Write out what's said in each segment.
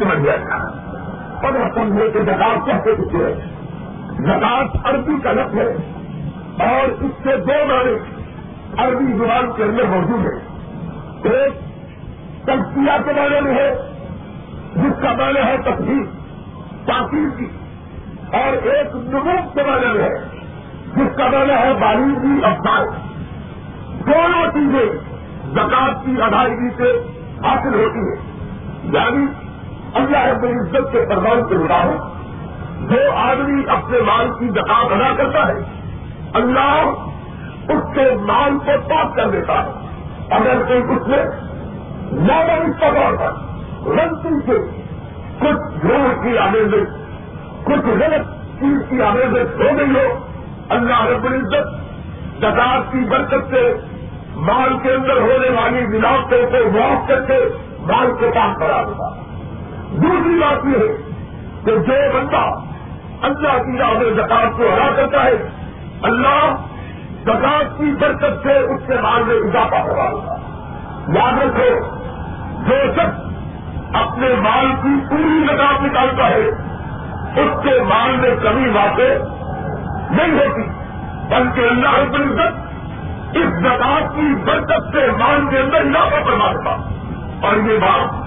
سمجھ جائے گا پندرہ سمجھے کے زکات کہتے کچھ ہے؟ زکات عربی کا لفظ ہے۔ اور اس سے دو معنی عربی زبان کے اندر موجود ہے ایک تجزیہ کے بارے میں ہے، جس کا معنی ہے تفصیل تاخیر کی۔ اور ایک نمک کے بارے میں ہے، جس کا معنی ہے بالیدی افسار دونوں چیزیں زکات کی ادائیگی سے حاصل ہوتی ہے یعنی اللہ رب العزت کے فرمان کے مطابق جو آدمی اپنے مال کی زکات ادا کرتا ہے۔ اللہ اس کے مال کو پاک کر دیتا ہے۔ اگر کوئی اس میں نارمل طور پر غلطی سے کچھ گروہ کی آمیزش کچھ غلط چیز کی آمیزش ہو گئی ہو، اللہ رب العزت زکات کی برکت سے مال کے اندر ہونے والی ملاوٹوں کو معاف کر کے مال کو کام کرا دیتا ہے۔ دوسری بات یہ ہے کہ جو بندہ اللہ کی راہ زکات کو ہرا کرتا ہے، اللہ زکات کی برکت سے اس کے مال میں اضافہ کروا دیتا یاد رکھو، جو شخص اپنے مال کی پوری زکات نکالتا ہے، اس کے مال میں کمی واقع نہیں ہوتی۔ بلکہ اللہ رب العزت اس زکات کی برکت سے مان کے اندر اضافہ کروا تھا اور یہ بات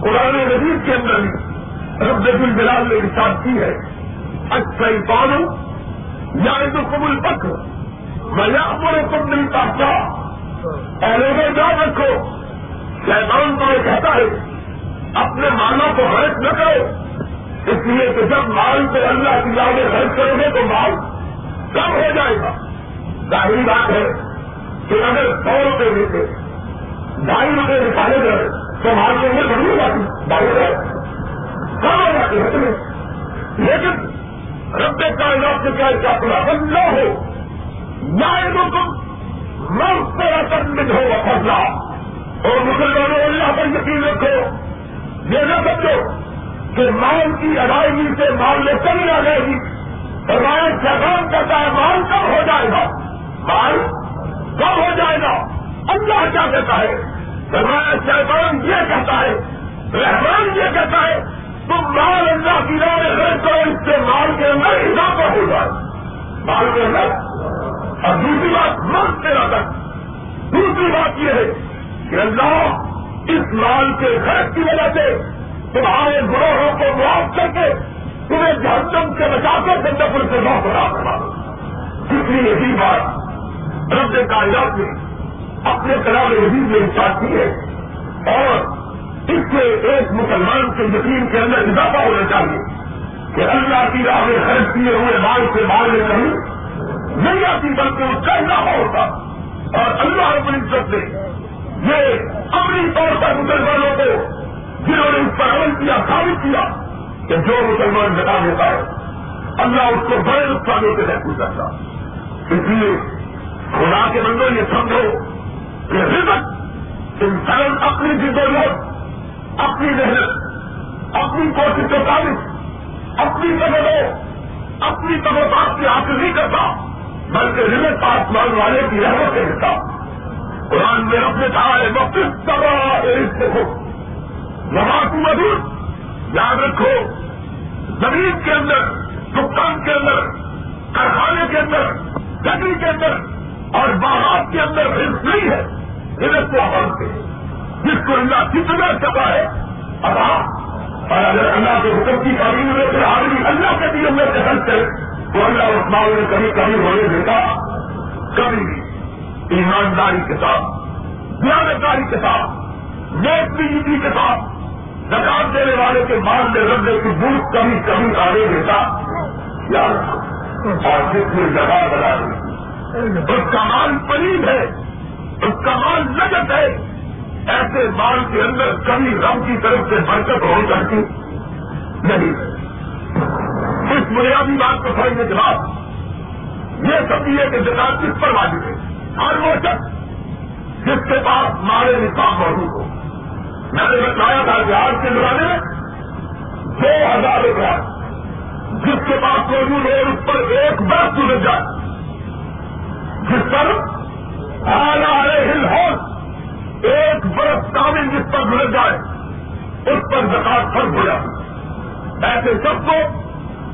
قرآن نظیر کے اندر بھی رب بلال نے ارشاد کی ہے اچھا پانو یا تو قبول پک میں پر تم نہیں پاتا پہلے یاد رکھو، شیطان تو یہ کہتا ہے، اپنے مالوں کو حرف نہ کرو۔ اس لیے کہ جب مال کو اللہ کی یاد حرف کرو گے تو مال کم ہو جائے گا۔ ظاہری بات ہے کہ اگر سو روپے دیتے، ڈھائی روپے نکالے گئے تو کے اندر بڑی ہو جاتی ڈھائی کم ہو جاتی ہے لیکن رب کا سے کیا کیا پڑا اللہ ہو یا تم مرد پر اثر ہو فضلہ۔ اور مسلمانوں، اللہ پر یقین رکھو، یہ نہ سمجھو کہ مال کی ادائیگی سے مال میں کمی آ جائے گی۔ اور مال شیطان کرتا ہے مال کم ہو جائے گا۔ مال کب ہو جائے گا۔ اللہ کیا کہتا ہے؟ فرمایا شیطان یہ کہتا ہے، رحمان یہ کہتا ہے، تم مال اللہ کی راہ میں خرچ کرو، اس سے مال کے اندر اضافہ ہو جائے مال کے اندر؟ اور دوسری بات مرد تیرا تک دوسری بات یہ ہے کہ اللہ اس مال کے خرچ کی وجہ سے تمہارے گروہوں کو معاف کر کے تمہیں جہنم سے بچا کر گندپور سے نو بنا کرا اس لیے یہی بات رب کائنات نے اپنے کلام وزیر میں انصاف کی ہے اور اس سے ایک مسلمان کے یقین کے اندر اضافہ ہونا چاہیے کہ اللہ کی راہ میں خرچ کیے ہوئے مال سے مال میں نہیں نہیں آتی بلکہ اس کا اضافہ ہوتا۔ اور اللہ رب العزت نے یہ عملی طور پر مسلمانوں کو جنہوں نے اس پر عمل کیا، ثابت کیا کہ جو مسلمان بتا دیتا ہے، اللہ اس کو بڑے نقصانوں سے محفوظ کرتا اس لیے خدا کے بندوں، یہ سمجھو کہ رزق انسان اپنی جدوجہد اپنی محنت، اپنی کوشش کے تعلق اپنی سبوں اپنی طبقات کی حاصل نہیں کرتا، بلکہ رزق آسمان والے کی رحمت سے ملتا قرآن میں اپنے کہا ہے وہ کس طرح دیکھو نماز مدد یاد رکھو، زمین کے اندر، دکان کے اندر، کارخانے کے اندر گدی کے اندر اور باہر کے اندر رزق نہیں ہے۔ رزق کو بنتے جس کو اللہ کتنا چپا ہے اب اور اگر اللہ کے حکم کی تعلیم میں پھر آدمی اللہ کے دل میں دخل ہے تو اللہ اس معاملے میں کبھی کبھی ہونے دیتا کبھی بھی ایمانداری کے ساتھ دیانتداری کے ساتھ، نیک بیجی کے ساتھ، زکات دینے والے کے مان میں رکھنے کی بھول کبھی کبھی آنے دیتا یا اور جس میں جگہ بنا دی اس کا مال قریب ہے۔ اس کا مال نجت ہے۔ ایسے مال کے اندر کبھی رب کی طرف سے برکت ہو سکتی نہیں۔ اس بنیادی بات کو سمجھنے کے بعد یہ سمجھیے کہ جناب کس پر واجب ہے؟ ہر وہ شخص جس کے پاس مارے نصاب موجود ہو۔ میں نے بتایا تھا کہ آج کے زمانے میں دو ہزار روپیہ جس کے پاس موجود ہو اس پر ایک برس گزر جائے۔ جس پر ہل ہال ایک برف کامل جس پر گزر جائے، اس پر زکات فرق ہو جائے۔ ایسے سب کو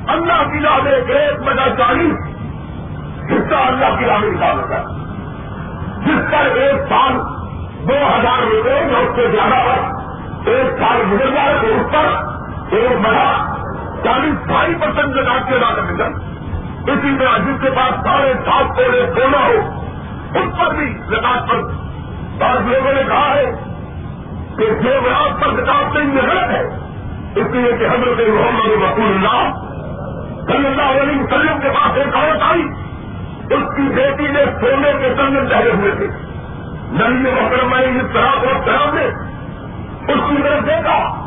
اللہ کی راہ میں ایک بجا چالیس حصہ اللہ کی راہ میں ہوتا ہے۔ جس پر ایک سال دو ہزار روپئے یا اس سے زیادہ پر ایک سال گزر جائے تو اس پر ایک بڑا چالیس ڈھائی پرسینٹ لگا کے ادا کرنے کا اسی طرح جس کے پاس ساڑھے سات توڑے سونا ہو اس پر بھی زکات پر بعض لوگوں نے کہا ہے کہ جو پر زکات نہیں غلط ہے۔ اس لیے کہ حضرت محمد رسول اللہ صلی اللہ علیہ وسلم کے پاس ایک عورت آئی۔ اس کی بیٹی نے سونے کے سنگن ٹہرے ہوئے تھے۔ نئی محرم اس طرح کو طرح نے اس کی طرف دیکھا۔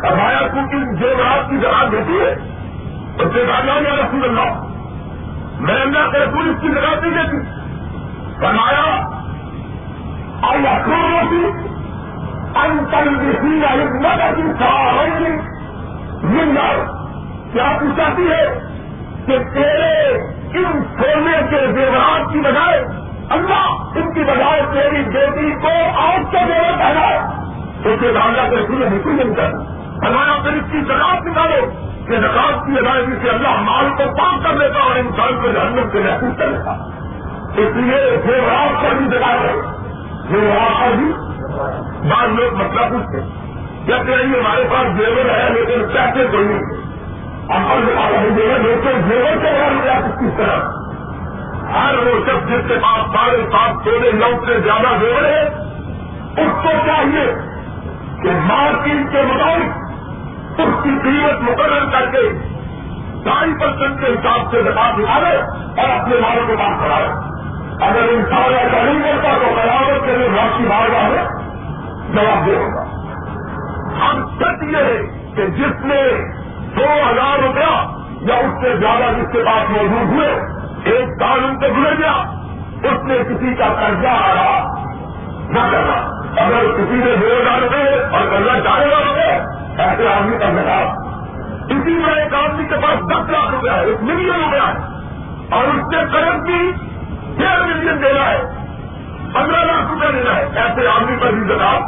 فرمایا کیونکہ جو رات کی جگہ دیتی ہے؟ اس سے کہا یا رسول اللہ، میں اللہ کے رسول اس کی جگہ نہیں دیتی۔ فرمایا، اللہ روسی کی مل جاؤ کیا تو چاہتی ہے کہ تیرے ان سونے کے زیورات کی بجائے اللہ ان کی بجائے تیری بیٹی کو آج کا زیور پہنا ہے تو راجا کے رسول بالکل نہیں کرنا ہمارا پھر اس کی زکات نکالو کہ زکات کی ادائیگی سے اللہ مال کو پاک کر لیتا اور انسان کو جہنم سے محسوس کر لیتا اس لیے زیورات پر بھی جگہ ہے۔ زیورات پر بھی بعض لوگ مسئلہ پوچھتے کہتے ہیں ہمارے پاس زیور ہے لیکن پیسے کوئی نہیں۔ ہم زیور، لیکن زیور کے بعد کیا کس طرح؟ ہر وہ شخص جس کے پاس ساڑھے سات سونے نو سے زیادہ زیور ہے، اس کو چاہیے کہ مارکیٹ کے مطابق اس کی قیمت مقرر کر کے ڈھائی پرسینٹ کے حساب سے زکات نکالے اور اپنے مالوں کو بات کرائے اگر انسان ایسا نہیں کرتا تو برابر کے لیے راشی بار میں جواب دے ہوگا۔ ہم سچ یہ ہے کہ جس نے دو ہزار روپیہ یا اس سے زیادہ جس کے پاس موجود ہوئے، ایک سال ان کو گزر گیا، اس نے کسی کا قرضہ آ رہا۔ نہ کرنا۔ اگر کسی نے دو ہزار روپے اور قرضہ چار ہزار روپے ایسے آدمی کا نظام اسی میں ایک آدمی کے پاس دس لاکھ روپیہ ہے، ایک ملین روپیہ ہے۔ اور اس نے کرنٹ بھی ڈیڑھ ملین دینا ہے۔ پندرہ لاکھ روپیہ دینا ہے۔ ایسے آدمی پر بھی زکات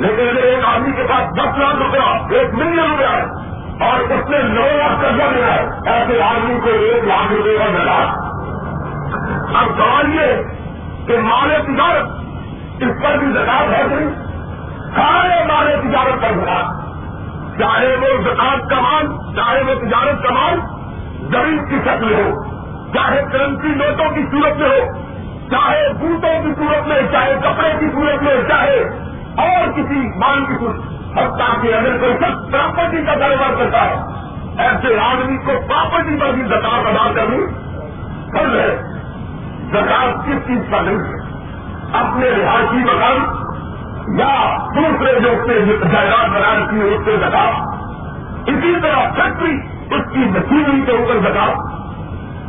لیکن ایک آدمی کے پاس دس لاکھ روپیہ ایک ملین روپیہ ہے اور اس نے نو لاکھ قرضہ دینا ہے، ایسے آدمی کو ایک لاکھ روپے کا زکات اب سوال یہ کہ مال تجارت اس پر بھی زکات ہے نہیں؟ سارے مال تجارت پر زکات چاہے وہ زکات کا مال، چاہے وہ تجارت کا مال، زمین کی شکل ہو۔ چاہے کرنسی نوٹوں کی صورت میں ہو، چاہے بوٹوں کی صورت میں، چاہے کپڑے کی صورت میں، چاہے اور کسی مال کی صورت تاکہ اگر کوئی سب پراپرٹی کا کاروبار کرتا ہے، ایسے آدمی کو پراپرٹی پر بھی زکات ادا کرنی فرض ہے۔ زکات کس چیز کا نہیں ہے؟ اپنے رہائشی مکان یا دوسرے جو اس سے جائیداد بنانے کی اس سے لگا اسی طرح فیکٹری، اس کی مشینری کے اوپر لگا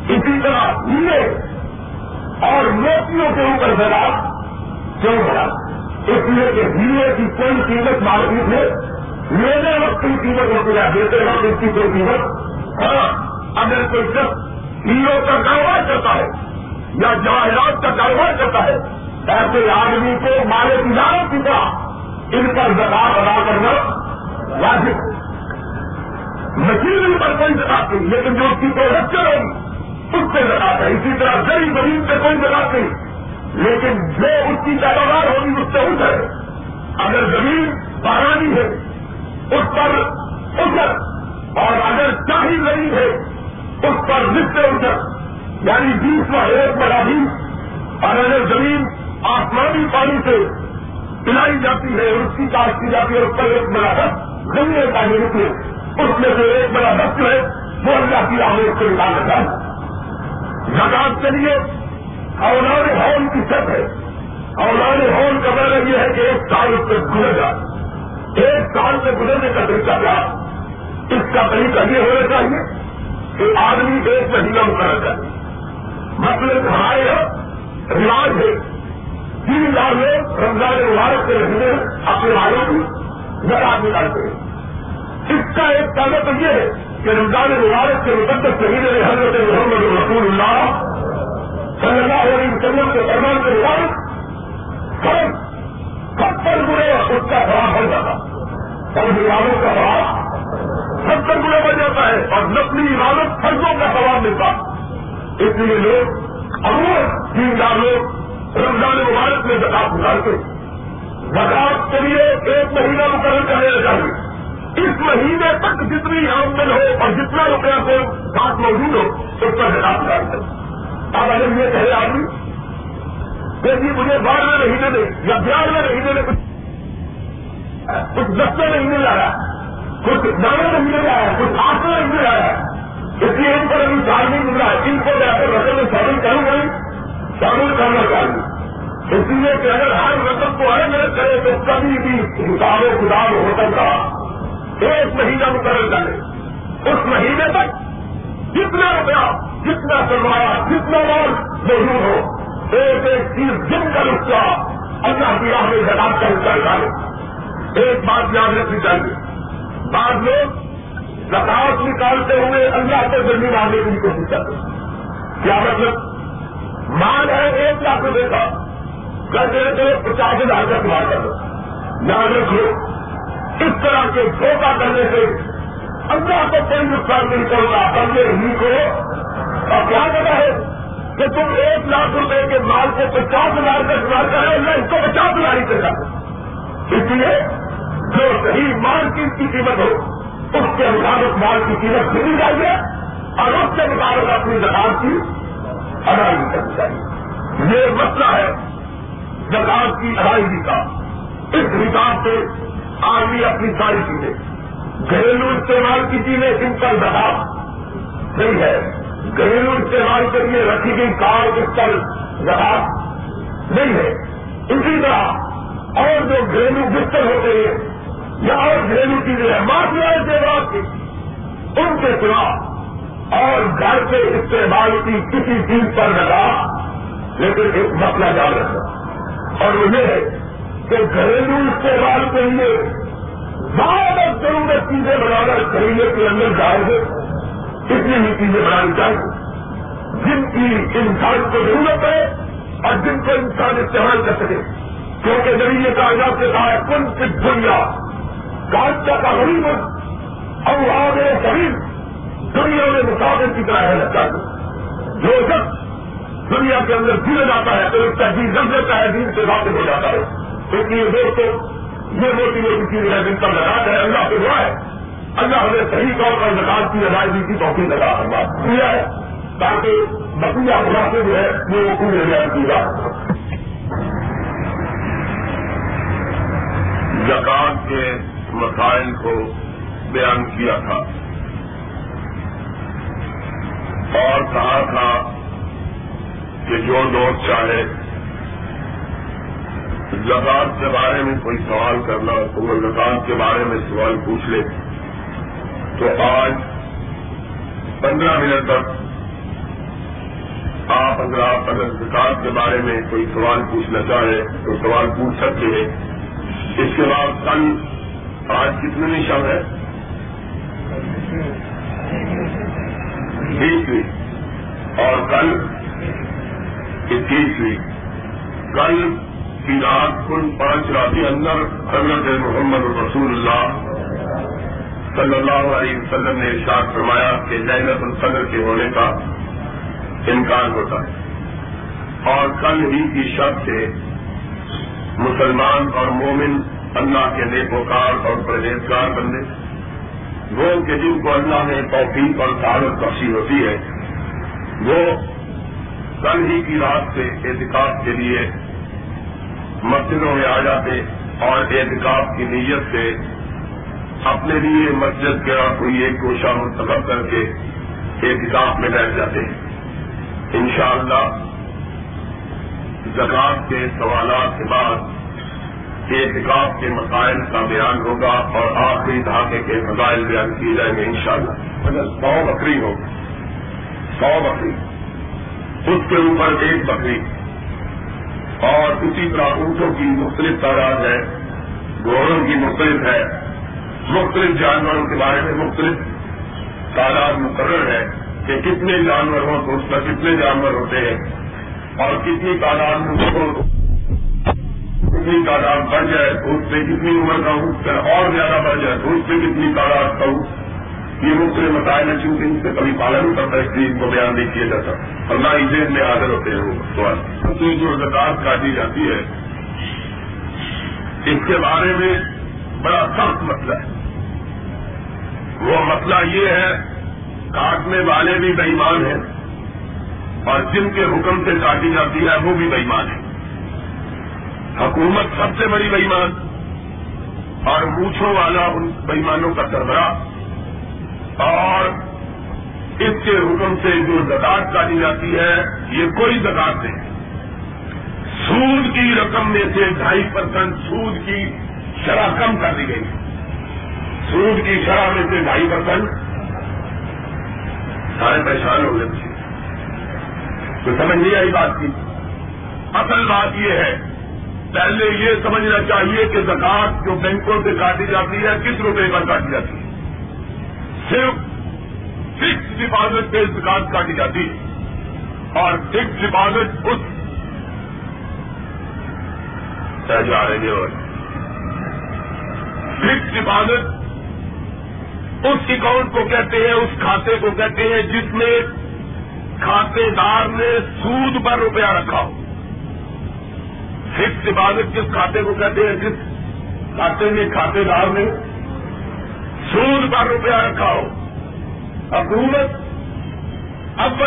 اسی طرح ہیرے اور موتیوں کے اوپر لگا کیوں بنا اس لیے کہ ہیرے کی کوئی قیمت مارکیٹ میں لینے وقت کی قیمت ہوتی ہے دیتے وقت اس کی کوئی قیمت۔ ہاں اگر کوئی شخص ہیرو کا کاروبار کرتا ہے یا جواہرات کا کاروبار کرتا ہے ایسے آدمی کو مالے تجارت کی طرح ان پر زکات ادا کرنا واجب۔ مشینری پر کوئی زکات نہیں، لیکن جو اس کی پروڈکشن ہوگی اس سے زکات ہے۔ اسی طرح زری زمین پہ کوئی زکات نہیں۔ لیکن جو اس کی پیداوار ہوگی، اس سے اٹھ ہے۔ اگر زمین بہانی ہے، اس پر اجر اور اگر چاہی زمین ہے، اس پر نصف اجر یعنی بیس میں ایک بڑا بیس۔ اور اگر زمین آسمانی پانی سے پلائی جاتی ہے، اور اس کی کاشت کی جاتی ہے اس پر ایک بڑا دس گندے پانی نکلے اس میں سے ایک بڑا دس جو ہے، وہ اللہ کی راہ میں اس کو نکال لیتا ہے۔ زکات کے لیے اولاد ہال کی شرط ہے۔ اولاد ہال کا مطلب یہ ہے کہ ایک سال اس سے گزر جائے۔ ایک سال سے گزرنے کا طریقہ کیا؟ اس کا طریقہ یہ ہونا چاہیے کہ آدمی ایک مہینہ مقرر کرے۔ مطلب ہمارے یہاں رواج ہے۔ تین لاکھ لوگ رمضان مبارک کے رہنے اپنے والوں کی زکات نکالتے ہیں۔ اس کا ایک طاقت یہ ہے کہ رمضان مبارک کے مقدس شہید حضرت محمد رسول اللہ صلی اللہ علیہ وسلم کے فرمان کے مطابق سب ستر گڑے اس کا سواب ہو جاتا سب والوں کا سواب ستر گڑے کرتا ہے اور نقلی عبادت فرضوں کا سواب ملتا اس لیے لوگ، امور دیندار لوگ رمضان مبارک میں زکات گزارتے زکات کے لیے ایک مہینہ مقرر کرنے چاہیے اس مہینے تک جتنی آمدن ہو اور جتنا روپیہ کو ساتھ موجود ہو، اس پر زکات گزارتے اب اگر یہ کہے آدمی کہ جی مجھے بارہویں مہینے میں یا گیارہویں مہینے میں کچھ دسویں مہینے جا کچھ نویں مہینے جا رہا کچھ آٹھویں مہینے جا اس لیے ان پر ابھی چار نہیں مل رہا ہے۔ ان کو جا کر رقم میں شامل کروں گا شامل کرنا چاہیے۔ اس لیے کہ اگر ہر رقم کو الگ الگ کرے تو کبھی بھی حساب و کتاب ہوٹل کا ایک مہینہ مقرر کرے اس مہینے تک جتنا روپیہ، جتنا سرمایہ، جتنا مال موجود ہو، ایک ایک چیز جن کا اللہ کی راہ میں جگہ کا حصہ ڈالے۔ ایک بات یاد رکھنی چاہیے۔ بعض لوگ زکات نکالتے ہوئے اللہ کو زمین آنے کی کوشش کرتے کیا مطلب؟ مال ہے ایک لاکھ روپے کا کہتے ہیں تو پچاس ہزار کا استعمال کر دو یاد رکھو اس طرح کے دھوکہ کرنے سے اللہ کو کوئی نقصان نہیں کرتا بندے ہی کو اور کیا کہتا ہے کہ تم ایک لاکھ روپے کے مال کو پچاس ہزار کا استعمال کرے اللہ اس کو پچاس ہزار ہی کر اس لیے جو صحیح مال کی قیمت ہو، اس کے مطابق مال کی قیمت ملنی چاہیے اور اس کے مطابق اپنی زکات کی ادائیگی کرنی چاہیے۔ یہ مسئلہ ہے زکات کی ادائیگی کا۔ اس حساب سے آدمی اپنی ساری چیزیں۔ گھریلو استعمال کی چیزیں ان پر زکات نہیں ہے۔ گھریلو استعمال کے لیے رکھی گئی کار اس پر نہیں ہے۔ اسی طرح اور جو گھریلو بستر ہوتے ہیں، یا اور گھریلو چیزیں ہیں ماسوائے دیوات کی۔ ان کے سوا اور گھر کے استعمال کی کسی چیز پر لگا لیکن ایک مسئلہ جان رکھا۔ اور وہ یہ ہے کہ گھریلو استعمال کے لیے زیادہ ضرورت چیزیں بنانا خریدنے کے اندر جائے گے اتنی ہی چیزیں بنانی چاہیے۔ جن کی انسان کو ضرورت ہے اور جن کو انسان استعمال کر سکے۔ کیونکہ جب یہ کاغذات کے کہا ہے کن کس دنیا کا غریب اب آگے شریر دنیا میں مسافر کی طرح رہنا چاہیے جو شخص دنیا کے اندر جل جاتا ہے، تو ایک جی تہذیب رکھ دیتا ہے، دین سے واپس ہو جاتا ہے۔ اس لیے دوستوں یہ موٹی موٹی چیز ہے جن کا نکات ہے، اللہ سے دعا ہے۔ اللہ ہمیں صحیح طور پر نکال کی ادائیگی کی توفیق لگا بات کیا ہے۔ تاکہ بقیہ مناسب جو ہے وہ پورے ریاض کی بات۔ زکات کے مسائل کو بیان کیا تھا۔ اور کہا تھا کہ جو دوست چاہے زکات کے بارے میں کوئی سوال کرنا تو وہ زکات کے بارے میں سوال پوچھ لے۔ تو آج پندرہ منٹ تک آپ اگر آپ اگر زکات کے بارے میں کوئی سوال پوچھنا چاہے تو سوال پوچھ سکتے ہیں۔ اس کے بعد کل آج کتنے نشان ہے؟ بیسویں اور کل اکیسویں کل کی رات کل پانچ رات کے اندر حضرت محمد رسول اللہ صلی اللہ علیہ وسلم نے ارشاد فرمایا کہ لینت الصدر کے ہونے کا امکان ہوتا ہے۔ اور کل ہی کی شب سے مسلمان اور مومن اللہ کے نیکوکار اور پرہیزگار بندے، وہ کہ جن کو اللہ نے توفیق اور تعارف بخشی ہوتی ہے، وہ کل ہی کی رات سے احتکاب کے لیے مسجدوں میں آ جاتے اور احتکاب کی نیت سے اپنے لیے مسجد کا ہاں کوئی ایک کوشہ منتخب کر کے احتکاب میں بیٹھ جاتے ہیں۔ انشاءاللہ اللہ کے سوالات کے بعد احتکاب کے مسائل کا بیان ہوگا اور آخری دھاگے کے مسائل بیان کیے جائیں گے انشاءاللہ۔ اگر سو بکری ہو، سو بکری اس کے اوپر ایک بکری اور اسی طرح اونٹوں کی مختلف تعداد ہے، گھوڑوں کی مختلف ہے، مختلف جانوروں کے بارے میں مختلف تعداد مقرر ہے کہ کتنے جانور ہوں تو اس پر کتنے جانور ہوتے ہیں۔ اور کتنی تعداد میں کتنی تعداد بڑھ جائے تو اس سے کتنی عمر کا ہوں اور زیادہ بڑھ جائے تو اس سے کتنی تعداد کا یہ مختلف مسائل ہیں چونکہ ان سے کبھی پالن کرتا ہے اس کو بیان نہیں کیا جاتا۔ اور نہ ہی ذہن میں حاضر ہوتے ہیں سوال۔ تو جو زکات کاٹی جاتی ہے، اس کے بارے میں بڑا سخت مسئلہ ہے۔ وہ مسئلہ یہ ہے، کاٹنے والے بھی بےمان ہیں اور جن کے حکم سے کاٹی جاتی ہے، وہ بھی بےمان ہے حکومت سب سے بڑی بےمان اور مونچھوں والا ان بےمانوں کا سربراہ۔ اور اس کے حکم سے جو زکات کاٹی جاتی ہے، یہ کوئی زکات نہیں۔ سود کی رقم میں سے ڈھائی پرسینٹ سود کی شرح کم کر دی گئی۔ سود کی شرح میں سے ڈھائی پرسینٹ سارے پریشان ہو گئے۔ تو سمجھ نہیں آئی بات کی؟ اصل بات یہ ہے، پہلے یہ سمجھنا چاہیے کہ زکات جو بینکوں سے کاٹی جاتی ہے، کس روپے پر کاٹی جاتی ہے؟ صرف فکس ڈپازٹ پہ زکات کاٹی جاتی ہے۔ اور فکس ڈپازٹ اس جا رہے اور فکس ڈپازٹ اس اکاؤنٹ کو کہتے ہیں، اس کھاتے کو کہتے ہیں جس میں کھاتے دار نے سود پر روپیہ رکھا ہو۔ فکس ڈپازٹ کس کھاتے کو کہتے ہیں؟ جس کھاتے میں کھاتے دار نے سود پر روپیہ رکھا ہو حکومت، اب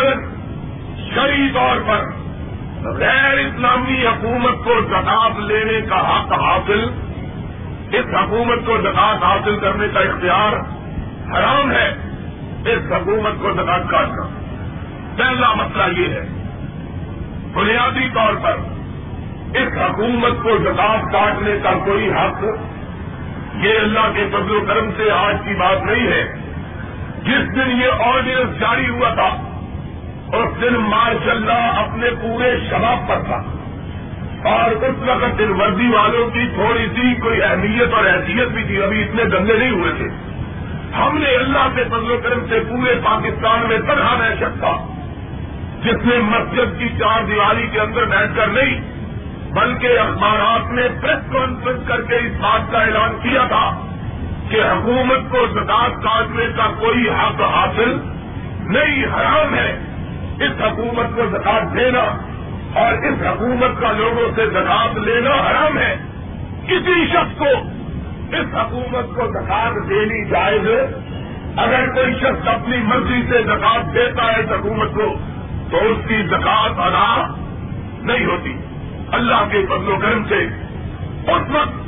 شری طور پر غیر اسلامی حکومت کو زکات لینے کا حق حاصل، اس حکومت کو زکات حاصل کرنے کا اختیار حرام ہے، اس حکومت کو زکات کاٹنا پہلا مسئلہ یہ ہے، بنیادی طور پر اس حکومت کو زکات کاٹنے کا کوئی حق یہ اللہ کے فضل و کرم سے آج کی بات نہیں ہے۔ جس دن یہ آرڈیننس جاری ہوا تھا، اس دن ماشاء اللہ اپنے پورے شباب پر تھا۔ اور اس وقت دن وردی والوں کی تھوڑی سی کوئی اہمیت اور حیثیت بھی تھی، ابھی اتنے گندے نہیں ہوئے تھے۔ ہم نے اللہ کے فضل و کرم سے پورے پاکستان میں تنہا دہشت تھا، جس نے مسجد کی چار دیوالی کے اندر بیٹھ کر نہیں بلکہ اخبارات نے پریس کانفرنس کر کے اس بات کا اعلان کیا تھا کہ حکومت کو زکات کاٹنے کا کوئی حق حاصل نہیں، حرام ہے۔ اس حکومت کو زکات دینا اور اس حکومت کا لوگوں سے زکات لینا حرام ہے۔ کسی شخص کو اس حکومت کو زکات دینی جائز اگر کوئی شخص اپنی مرضی سے زکات دیتا ہے اس حکومت کو تو اس کی زکات ادا نہیں ہوتی۔ اللہ کے فضل و کرم سے اس وقت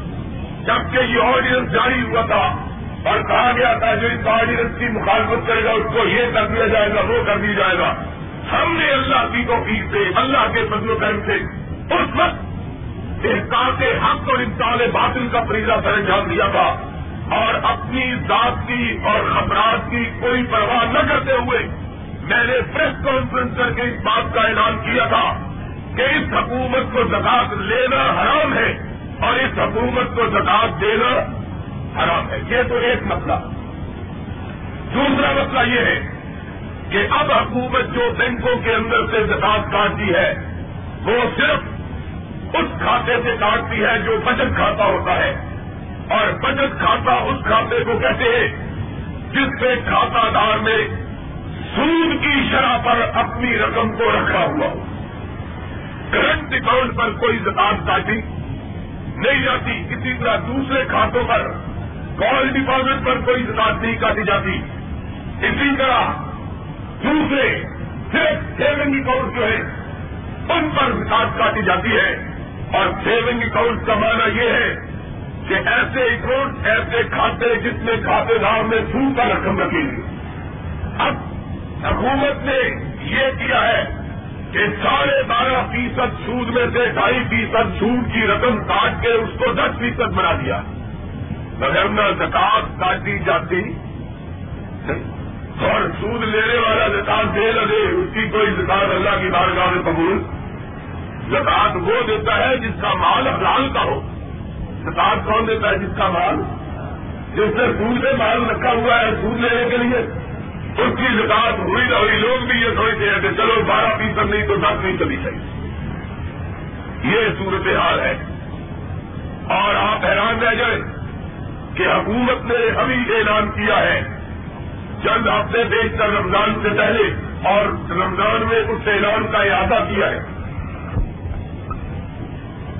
جبکہ یہ آرڈیننس جاری ہوا تھا اور کہا گیا تھا جو اس آرڈیننس کی مخالفت کرے گا اس کو یہ کر دیا جائے گا، وہ کر دیا جائے گا۔ ہم نے اللہ کی توفیق سے، اللہ کے فضل و کرم سے اس وقت احساس حق اور انسان باطل کا فریضہ سر انجام دیا تھا اور اپنی ذات کی اور خبرات کی کوئی پرواہ نہ کرتے ہوئے میں نے پریس کانفرنس کر کے اس بات کا اعلان کیا تھا۔ کہ اس حکومت کو زکات لینا حرام ہے اور اس حکومت کو زکات دینا حرام ہے۔ یہ تو ایک مسئلہ۔ دوسرا مسئلہ یہ ہے کہ اب حکومت جو بینکوں کے اندر سے زکات کاٹتی ہے، وہ صرف اس کھاتے سے کاٹتی ہے جو بچت کھاتا ہوتا ہے۔ اور بچت کھاتا اس کھاتے کو کہتے ہیں جس سے کھاتا دار نے سود کی شرح پر اپنی رقم کو رکھا ہوا ہو۔ کرنٹ اکاؤنٹ پر کوئی زکات کاٹی نہیں جاتی کسی طرح دوسرے کھاتوں پر کال ڈپازٹ پر کوئی زکات نہیں کاٹی جاتی۔ اسی طرح دوسرے صرف سیونگ اکاؤنٹ جو ہے، ان پر زکات کاٹی جاتی ہے۔ اور سیونگ اکاؤنٹ کا معنی یہ ہے کہ ایسے اکاؤنٹ، ایسے کھاتے جس میں کھاتے دار میں سو کا رقم رکھی اب حکومت نے یہ کیا ہے کہ ساڑھے بارہ فیصد سود میں سے ڈھائی فیصد سود کی رقم کاٹ کے اس کو دس فیصد بنا دیا۔ مگر نہ زکات کاٹی جاتی اور سود لینے والا زکات دے نہ دے اس کی کوئی زکات اللہ کی بارگاہ میں قبول۔ زکات وہ دیتا ہے جس کا مال حلال کا ہو۔ زکات کون دیتا ہے جس کا مال؟ جس نے سود میں مال رکھا ہوا ہے سود لینے کے لیے۔ اس کی زکات ہوئی نہ ہوئی، لوگ بھی یہ سوچتے ہیں کہ چلو بارہ فیصد نہیں تو دس فیصد ہی چاہیے۔ یہ صورت حال ہے۔ اور آپ حیران رہ جائیں کہ حکومت نے ابھی اعلان کیا ہے۔ چند ہفتے دیکھ کر رمضان سے پہلے اور رمضان میں اس اعلان کا ارادہ کیا ہے۔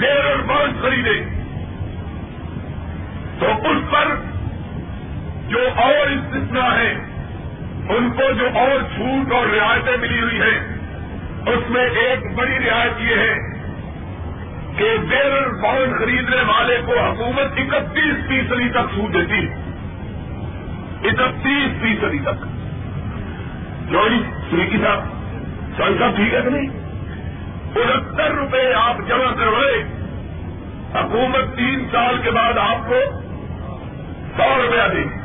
دیر اور بانس خریدے تو اس پر جو اور استثنا ہے ان کو جو اور چھوٹ اور رعایتیں ملی ہوئی ہیں، اس میں ایک بڑی رعایت یہ ہے کہ بیرر بانڈ خریدنے والے کو حکومت اکتیس فیصدی تک چھوٹ دیتی اکتیس فیصدی تک۔ جوڑی جی، سریکی صاحب سوئی صاحب ٹھیک ہے کہ نہیں؟ انہتر روپے آپ جمع کروائے، حکومت تین سال کے بعد آپ کو سو روپیہ دے۔ گی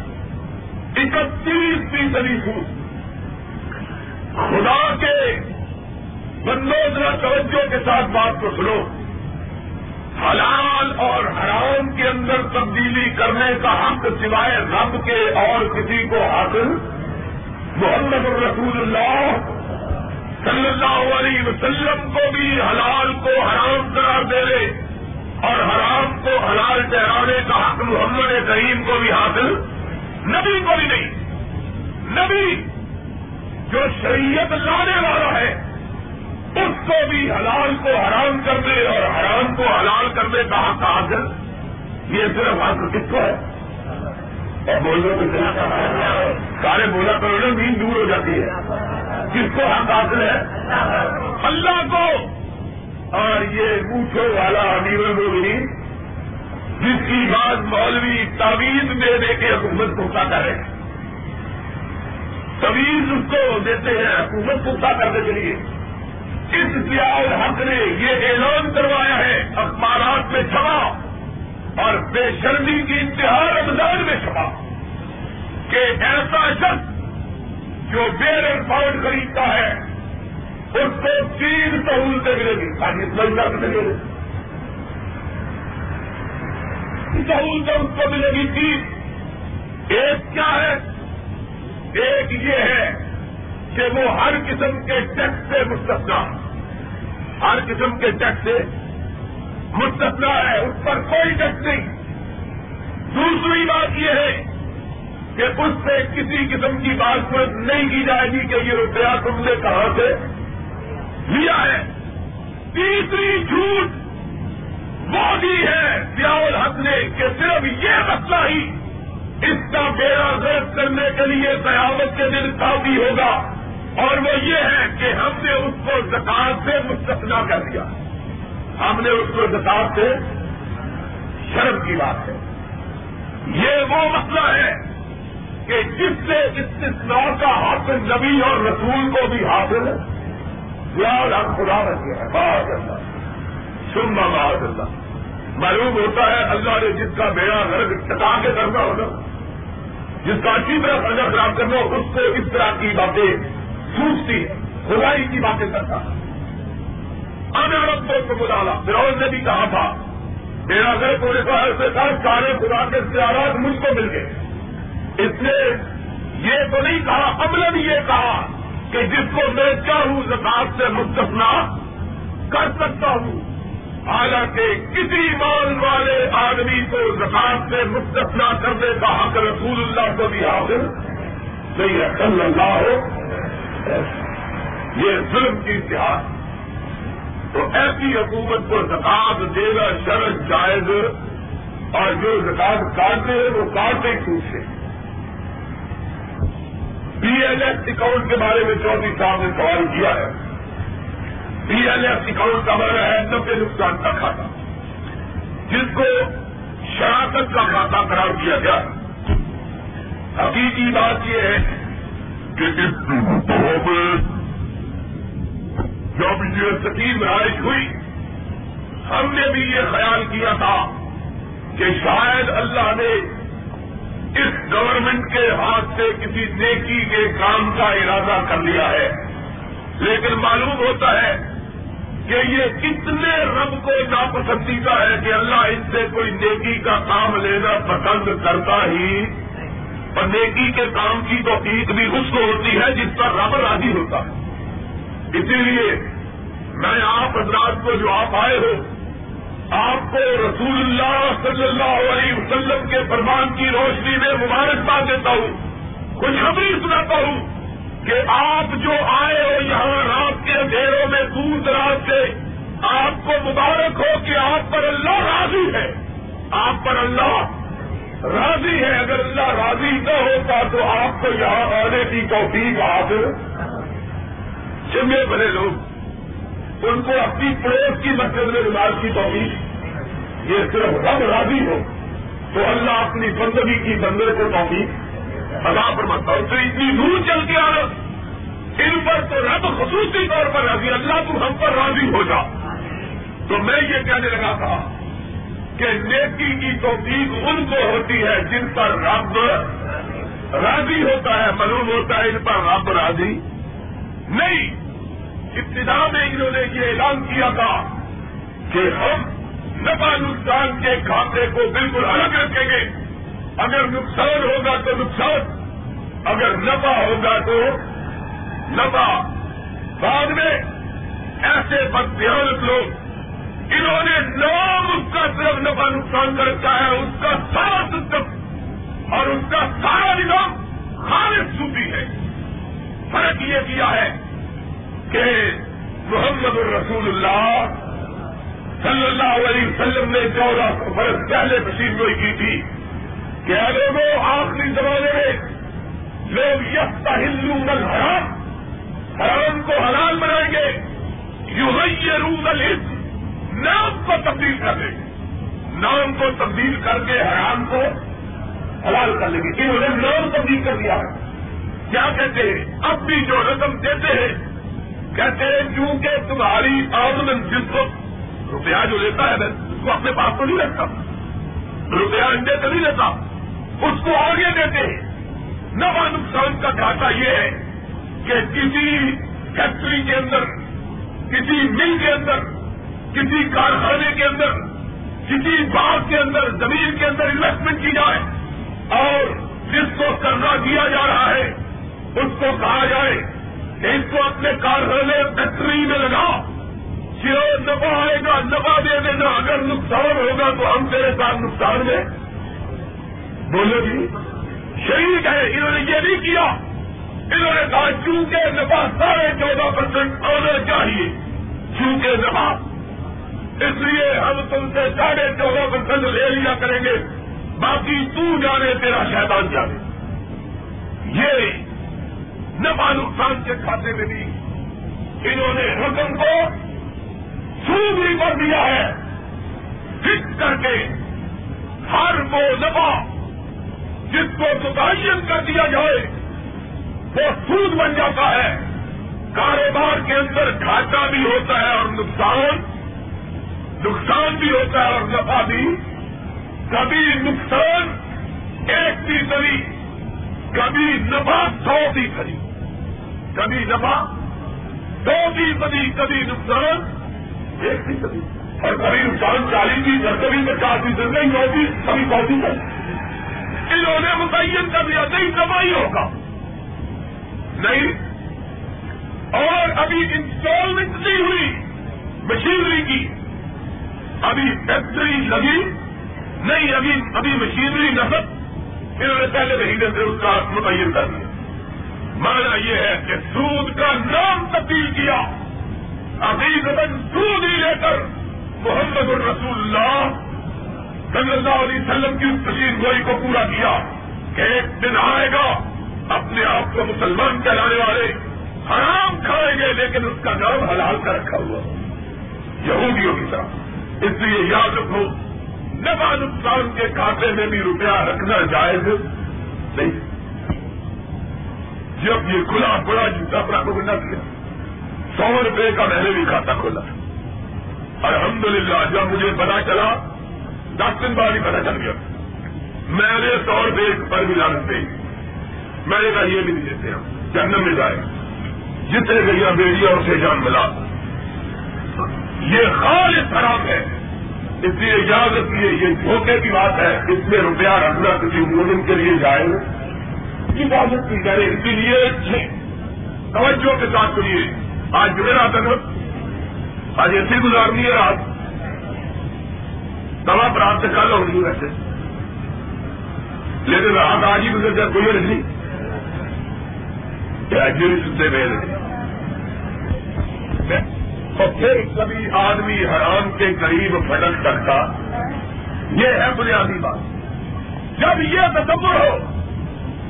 اکتیس فیصدی سود خدا کے بندوزرا توجہ کے ساتھ بات کو سنو۔ حلال اور حرام کے اندر تبدیلی کرنے کا حق سوائے رب کے اور کسی کو حاصل محمد الرسول اللہ صلی اللہ علیہ وسلم کو بھی حلال کو حرام قرار دے لے اور حرام کو حلال ٹہرانے کا حق محمد کریم کو بھی حاصل۔ نبی کو بھی نہیں۔ نبی جو شریعت لانے والا ہے، اس کو بھی حلال کو حرام کرنے اور حرام کو حلال کرنے کا حق حاصل۔ یہ صرف حق کس کو ہے؟ اور بولنے کو سارے بولا کرو نا نیند دور ہو جاتی ہے۔ کس کو حق حاصل ہے؟ اللہ کو۔ اور یہ پوچھو والا امیر المومنین جس کی بات مولوی تعویذ دے دے کے حکومت کو کر رہے ہیں۔ تویز اس کو دیتے ہیں حکومت کو کرنے کے لیے۔ اس سیاح حق نے یہ اعلان کروایا ہے، اخبارات میں چھپا اور بے شرمی کی انتہا رمضان میں چھپا کہ ایسا شخص جو بیر فاؤنڈ خریدتا ہے، اس کو تین سہولتیں ملے گی۔ تاکہ مہیلا ملے۔ گی سہولتیں اس کو ملے گی تین ایک کیا ہے؟ ایک یہ ہے کہ وہ ہر قسم کے ٹیکس سے مستفنا ہر قسم کے ٹیکس سے مستفنا ہے، اس پر کوئی ٹیکس نہیں۔ دوسری بات یہ ہے کہ اس سے کسی قسم کی بات نہیں کی جائے گی کہ یہ روپیہ تم نے کہاں سے لیا ہے۔ تیسری جھوٹ وہ بھی ہے سیاول حق نے کہ صرف یہ مسئلہ ہی اس کا بیڑا غرض کرنے کے لیے قیامت کے دن کافی ہوگا اور وہ یہ ہے کہ ہم نے اس کو زکات سے مستفنا کر دیا۔ ہم نے اس کو زکات سے شرم کی بات ہے۔ یہ وہ مسئلہ ہے کہ جس سے استثناء کا حاصل نبی اور رسول کو بھی حاصل ہے۔ ہم خدا رکھے ہیں بہت اللہ۔ سننا بہت اللہ۔ معلوم ہوتا ہے اللہ نے جس کا بیڑا غرض ٹکا کے کرنا ہوگا جس کا اچھی طرح خرچہ خراب کرنا ہو، اس کو اس طرح کی باتیں سوچتی ہے خدائی کی باتیں کرتا ہے۔ رب کو بلانا فروز نے بھی کہا تھا، میرا گھر کو سے کہا سارے خدا کے اختیارات مجھ کو مل گئے۔ اس نے یہ تو نہیں کہا امن یہ کہا کہ جس کو میں چاہوں، زکات سے مستفنا کر سکتا ہوں۔ حالانکہ کسی مان والے آدمی کو زکات سے مستفنا کرنے کا حق رسول اللہ کو بھی حاصل نہیں ہے۔ صلی اللہ ہو یہ ظلم کی اتحاد۔ تو ایسی حکومت کو زکات دینا شرط جائز اور جو زکات کاٹتے ہیں وہ کاٹتے ٹوٹ سے ایل ایس اکاؤنٹ کے بارے میں چودھری صاحب نے سوال کیا ہے۔ پی ایل ایف اکاؤنٹ کا بارہ ہے نبے نقصان کا کھاتا۔ جس کو شراکت کا کھاتا قرار دیا گیا۔ حقیقی بات یہ ہے کہ جب یہ سکیم رائج ہوئی، ہم نے بھی یہ خیال کیا تھا کہ شاید اللہ نے اس گورنمنٹ کے ہاتھ سے کسی نیکی کے کام کا ارادہ کر لیا ہے۔ لیکن معلوم ہوتا ہے کہ یہ کتنے رب کو ناپسندیدہ ہے کہ اللہ ان سے کوئی نیکی کا کام لینا پسند کرتا ہی اور نیکی کے کام کی تو عید بھی اس کو ہوتی ہے جس پر رب راضی ہوتا ہے۔ اسی لیے میں آپ حضرات کو جو آپ آئے ہو، آپ کو رسول اللہ صلی اللہ علیہ وسلم کے فرمان کی روشنی میں مبارکباد دیتا ہوں، خوشخبری سناتا ہوں۔ کہ آپ جو آئے ہو یہاں رات کے اندھیروں میں دور دراز سے آپ کو مبارک ہو کہ آپ پر اللہ راضی ہے۔ آپ پر اللہ راضی ہے۔ اگر اللہ راضی نہ ہوتا تو آپ کو یہاں آنے کی توفیق آپ چنگے بنے لوگ ان کو اپنی پڑوس کی مسجد میں نماز کی توفیق۔ یہ صرف رب راضی ہو تو اللہ اپنی بندگی کی بندے کو توفیق۔ ادا پر مت تو اتنی دور چل کے آ ان پر تو رب خصوصی طور پر راضی، اللہ تو ہم پر راضی ہو جا۔ تو میں یہ کہنے لگا تھا کہ نیکی کی توفیق ان کو ہوتی ہے جن پر رب راضی ہوتا ہے، معلوم ہوتا ہے ان پر رب راضی نہیں۔ ابتدا میں انہوں نے یہ اعلان کیا تھا کہ ہم نفا نقصان کے کھاتے کو بالکل الگ رکھیں گے۔ اگر نقصان ہوگا تو نقصان، اگر نفع ہوگا تو نفع۔ بعد میں ایسے بدیانت لوگ، انہوں نے نام اس کا صرف نفع نقصان کر رکھا ہے، اس کا سارا سسٹم اور اس کا سارا نظام خالص سوتی ہے۔ فرق یہ کیا ہے کہ محمد الرسول اللہ صلی اللہ علیہ وسلم نے چودہ سو برس پہلے تشریف گوئی کی تھی۔ کہ لوگوں آخری زمانے میں لوگ یستا ہندو نل حرام حرام کو حلال بنائیں گے یو روم الحص نام کو تبدیل کر دیں گے۔ نام کو تبدیل کر کے حرام کو حلال کر لیں گے۔ انہوں نے نام تبدیل کر دیا ہے۔ کیا کہتے ہیں؟ اب بھی جو رقم دیتے ہیں، کہتے ہیں کیونکہ تمہاری آمدن جس کو روپیہ جو لیتا ہے اس کو اپنے پاس تو نہیں رکھتا۔ روپیہ انڈے تو نہیں لیتا۔ اس کو آگے دیتے ہیں۔ نفا نقصان کا گھاٹا یہ ہے کہ کسی فیکٹری کے اندر، کسی مل کے اندر، کسی کارخانے کے اندر، کسی باغ کے اندر، زمین کے اندر انویسٹمنٹ کی جائے اور جس کو قرضہ دیا جا رہا ہے، اس کو کہا جائے کہ اس کو اپنے کارخانے، فیکٹری میں لگاؤ۔ جو نفع آئے گا نفع دے دینا اگر نقصان ہوگا تو ہم تیرے ساتھ نقصان میں بولے جی۔ شہید ہے، انہوں نے یہ نہیں کیا۔ انہوں نے کہا، چونکہ نفع ساڑھے چودہ پرسینٹ آنا چاہیے، چونکہ نفع۔ اس لیے ہم تم سے ساڑھے چودہ پرسینٹ لے لیا کریں گے۔ باقی تو جانے، تیرا شیطان جانے۔ یہ نفع نقصان کے کھاتے میں بھی انہوں نے رقم کو سود بھی کر دیا ہے۔ فکس کر کے ہر وہ نفع جس کو متعین کر دیا جائے، وہ سود بن جاتا ہے۔ کاروبار کے اندر گھاٹا بھی ہوتا ہے اور نقصان نقصان بھی ہوتا ہے اور نفع بھی۔ کبھی نقصان ایک فیصدی کبھی نفع سو فیصدی کبھی۔ نفع دو فیصدی کبھی نقصان ایک فیصدی اور کبھی نقصان چالیس فیصد کبھی پچاس فیصد نہیں نو فیصد کبھی سو فیصد انہوں نے متعین کر دیا نہیں کمائی ہوگا۔ نہیں، اور ابھی انسٹالمنٹ نہیں ہوئی مشینری کی۔ ابھی فیکٹری لگی، نہیں، ابھی ابھی مشینری نسب انہوں نے پہلے مہینے سے اس کا متعین کر دیا۔ مانا یہ ہے کہ سود کا نام تبدیل کیا۔ عقیدت سود ہی لے کر محمد الرسول اللہ صلی اللہ علیہ وسلم کی تشین گوئی کو پورا کیا کہ ایک دن آئے گا، اپنے آپ کو مسلمان کہلانے والے حرام کھائیں گے لیکن اس کا نام حلال کا رکھا ہوا۔ یہودیوں کی طرح۔ اس لیے یاد رکھو نفا نقصان کے کھاتے میں بھی روپیہ رکھنا جائز نہیں۔ جب یہ کھلا، بڑا جوتا پر کو بنا کیا۔ سو روپے کا میں نے بھی کھاتا کھولا۔ الحمدللہ، جب مجھے پتا چلا دس دن بعد ہی پتا چل گیا۔ میں نے سو پر بھی لانت دے میں نے کہا، یہ بھی نہیں دیتے ہم۔ جنم میں جائے۔ جتنے گئی بیڑی اور سے جان ملا۔ یہ خالص حرام ہے۔ اس لیے یاد رکھیے یہ دھوکے کی بات ہے۔ اس میں روپیہ رکھنا کسی مومن کے لیے جائے حفاظت کی جائے۔ اسی لیے توجہ کے ساتھ سنیے۔ آج میرا تک آج ایسی گزارنی ہے رات۔ دوا پراپت کل ہوگی ویسے لیکن رات آج ہی گزر جائے، کوئی نہیں۔ جنس سے میرے تو پھر کبھی آدمی حرام کے قریب پھٹک سکتا یہ ہے بنیادی بات۔ جب یہ تصور ہو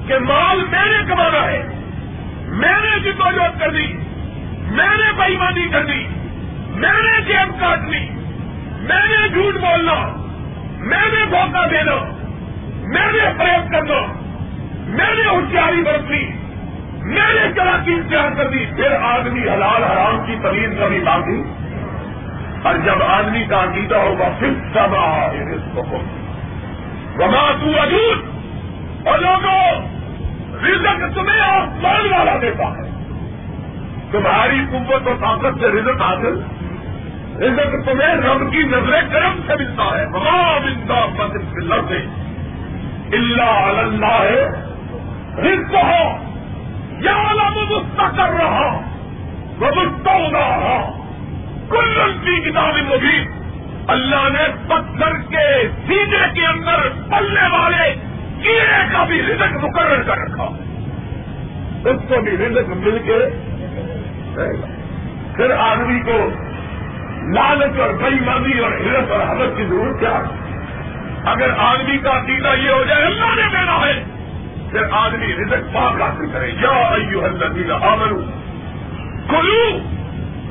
کہ مال میں نے کمانا ہے میں نے جدوجہد کر دی میں نے بےمانی کر دی میں نے جیب کاٹنی میں نے جھوٹ بولنا، میں نے دھوکہ دینا، میں نے فریب کرنا، میں نے ہوشیاری برتنی، میں نے چلاکی اختیار کر دی، پھر آدمی حلال حرام کی تمیز کبھی باقی۔ اور جب آدمی کا عقیدہ ہوگا پھر سب وما تو اجود اور لوگوں، رزق تمہیں آسمان والا دیتا ہے۔ تمہاری قوت و طاقت سے رزق حاصل رزق تمہیں رب کی نظر کرم سے ملتا ہے۔ وما بندا سے اللہ اللہ ہے رزق ہو یا کر رہا وہ رہا کل کی کتاب مبین۔ اللہ نے پتھر کے سینے کے اندر پلنے والے کیڑے کا بھی رزق مقرر کر رکھا۔ اس کو بھی رزق مل کے۔ پھر آدمی کو لالچ اور بئی مانی اور ہرت اور حضرت کی ضرورت کیا اگر آدمی کا عقیدہ یہ ہو جائے، اللہ نے دینا ہے۔ پھر آدمی رزق پاک حاصل کرے۔ یا ایو الذین آمنو کلو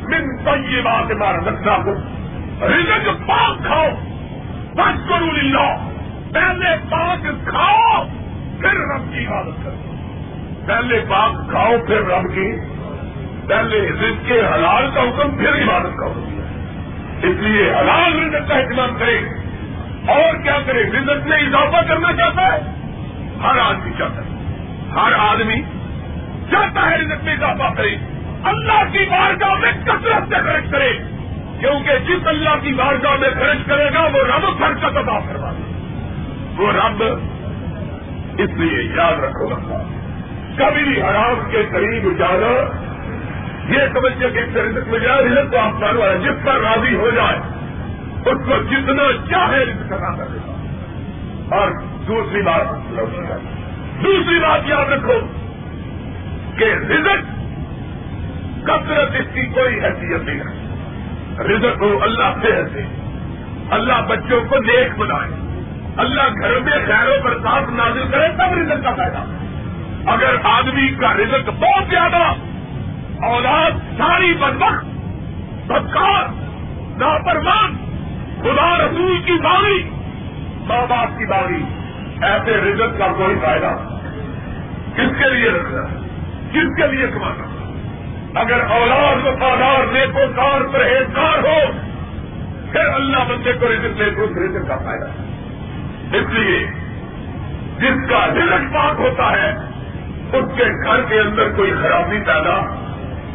من طیبات ما رزقناکم۔ رزق پاک کھاؤ۔ بس کرو للہ۔ پہلے پاک کھاؤ، پھر رب کی عبادت کرو۔ پہلے پاک کھاؤ، پھر رب کی۔ پہلے رزق کے حلال کا حکم، پھر عبادت کا حکم۔ اس لیے حلال رزق کا اہتمام کرے۔ اور کیا کرے؟ رزق میں اضافہ کرنا چاہتا ہے؟ ہر آدمی چاہتا ہے۔ ہر آدمی چاہتا ہے رزق میں اضافہ کرے۔ اللہ کی بارگاہ میں کثرت سے خرچ کرے۔ کیونکہ جس اللہ کی بارگاہ میں خرچ کرے گا، وہ رب گھر کا تباہ کروا دے۔ وہ رب اس لیے یاد رکھو۔ گا کبھی بھی حرام کے قریب جانا یہ سمجھے کہ رزق میں جائے رزق تو آپ چالو ہے، جس پر راضی ہو جائے، اس کو جتنا چاہے رزق کرنا کرے گا اور دوسری بات دوسری بات یاد رکھو کہ رزق کثرت اس کی کوئی حیثیت نہیں ہے رزق ہو اللہ سے ایسے اللہ بچوں کو نیک بنائے۔ اللہ گھر میں خیروں پر ساتھ نازل کرے، تب رزق کا فائدہ۔ اگر آدمی کا رزق بہت زیادہ اولاد ساری بدبخت، بدکار لاپرواہ خدا رسول کی باری ماں باپ کی باری ایسے رزق کا کوئی فائدہ کس کے لیے رکھنا کس کے لیے کمانا اگر اولاد وفادار نیکوکار، پرہیزگار ہو، پھر اللہ بندے کو رزق دے تو رزق کا فائدہ اس لیے جس کا رزق پاک ہوتا ہے، اس کے گھر کے اندر کوئی خرابی پیدا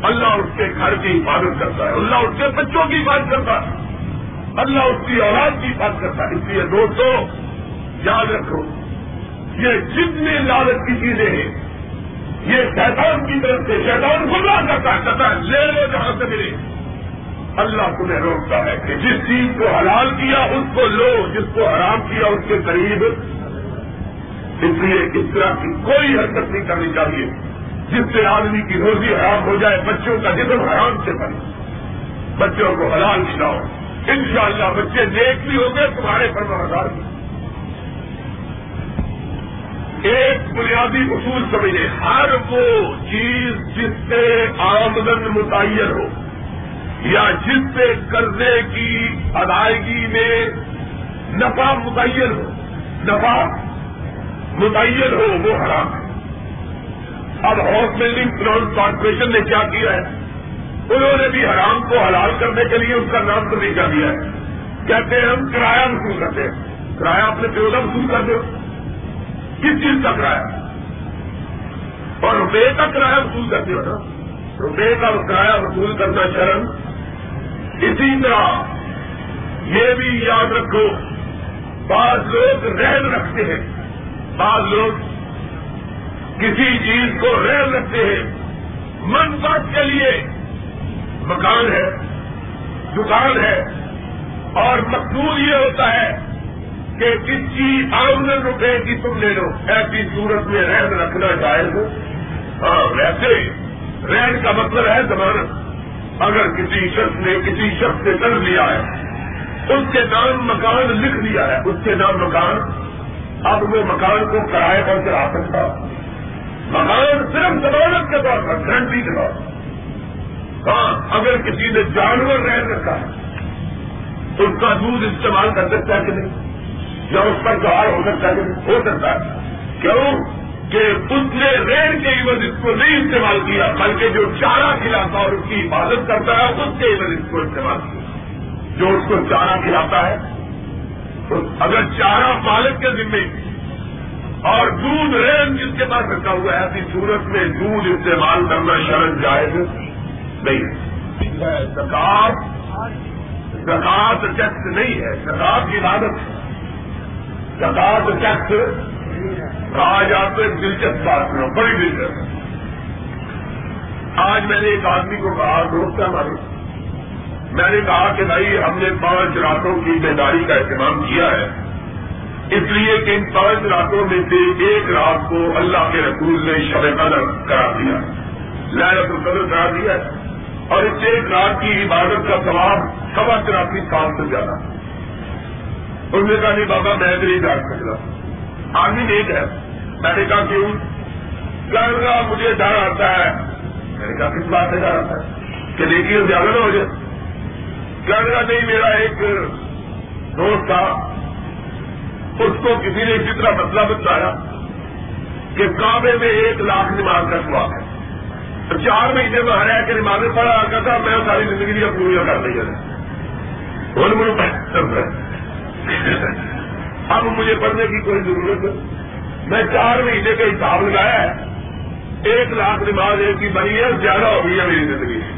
اللہ اس کے گھر کی حفاظت کرتا ہے، اللہ اس کے بچوں کی حفاظت کرتا ہے، اللہ اس کی اولاد کی حفاظت کرتا ہے۔ اس لیے دوستوں یاد رکھو، یہ جتنے لالچ کی چیزیں ہیں، یہ شیطان کی طرف سے شیطان گمراہ کرتا ہے، کہتا ہے، لے لو جہاں سے ملے۔ اللہ تمہیں روکتا ہے کہ جس چیز کو حلال کیا، اس کو لو، جس کو حرام کیا، اس کے قریب۔ اس لیے اس طرح کی کوئی حرکت نہیں کرنی چاہیے۔ جس سے آدمی کی روزی حرام ہو جائے، بچوں کا جسم حرام سے بنے بچوں کو حلال کھلاؤ۔ ان شاء اللہ بچے نیک بھی ہوں گے، تمہارے پر مزار بھی۔ ایک بنیادی اصول سمجھے، ہر وہ چیز جس سے آمدن متعین ہو یا جس سے قرضے کی ادائیگی میں نفع متعین ہو، نفع متعین ہو، وہ حرام ہے۔ اب ہاؤس بلڈنگ فنانس کارپوریشن نے کیا کیا ہے؟ انہوں نے بھی حرام کو حلال کرنے کے لیے اس کا نام تو نہیں کر دیا ہے۔ کہتے ہیں ہم کرایہ وصول کرتے ہیں۔ کرایہ اپنے پیوزہ وصول کر دو کس چیز کا کرایہ؟ اور روپے کا کرایہ وصول کرتے ہو نا؟ روپے کا کرایہ وصول کرنا شرم۔ اسی طرح یہ بھی یاد رکھو، بعض لوگ رہن رکھتے ہیں۔ بعض لوگ کسی چیز کو رہن رکھتے ہیں۔ من کے لیے مکان ہے، دکان ہے، اور مقصود یہ ہوتا ہے کہ جس کی آمدن روپے کی تم لے لو۔ ایسی صورت میں رہن رکھنا جائز ہو ہاں ویسے رین کا مطلب ہے ضمانت اگر کسی شخص نے کسی شخص سے کر لیا ہے، اس کے نام مکان لکھ دیا ہے۔ اس کے نام مکان، اب وہ مکان کو کرائے پر چلا سکتا۔ مکان صرف ضمانت کے طور پر گارنٹی کے طور پر ہاں اگر کسی نے جانور رہ رکھا ہے، تو اس کا دودھ استعمال کر سکتا ہے کہ نہیں؟ یا اس پر گوار ہو سکتا ہے کہ نہیں؟ ہو سکتا ہے۔ کیوں؟ کہ اس نے ریڑھ کے عوض اس کو نہیں استعمال کیا، بلکہ جو چارہ کھلاتا اور اس کی حفاظت کرتا ہے، اس کے عوض اس کو استعمال کیا۔ جو اس کو چارہ کھلاتا ہے، تو اگر چارہ مالک کے ذمے اور دودھ رین جس کے پاس رکھا ہوا ہے ایسی صورت میں دودھ استعمال کرنا شرط جائز نہیں ہے۔ زکات زکات ٹیکس نہیں ہے۔ زکات کی عادت زکات ٹیکس کہا جاتا ہے دلچسپ بات کرو بڑی دلچسپ آج میں نے ایک آدمی کو کہا، دوست ہمارے۔ میں نے کہا کہ بھائی، ہم نے پانچ راتوں کی بیداری کا اہتمام کیا ہے۔ اس لیے کہ ان پانچ راتوں میں سے ایک رات کو اللہ کے رسول نے شب قدر کرا دیا لہرت القدر کرا دیا اور اس ایک رات کی عبادت کا ثواب سوا چراسی سال سے زیادہ۔ انہوں نے کہا، نہیں بابا، میں نہیں جان سکتا۔ آدمی ایک ہے۔ میں نے کہا، کیوں؟ کہا مجھے ڈر آتا ہے۔ میں نے کہا، کس بات سے ڈر آتا ہے؟ کہ دیکھیے زیادہ نہ ہو جائے۔ کہا نہیں، میرا ایک دوست تھا۔ اس کو کسی نے اسی طرح مسئلہ بتایا کہ کعبے میں ایک لاکھ نماز کا سواب ہے۔ چار مہینے میں ہر کے نمازیں پڑھا آتا تھا، میں ساری زندگی دیا پوری کر دیا اب مجھے پڑھنے کی کوئی ضرورت میں چار مہینے کا حساب لگایا ہے۔ ایک لاکھ نماز ایک کی بنی ہے، زیادہ ہو گئی ہے میری زندگی۔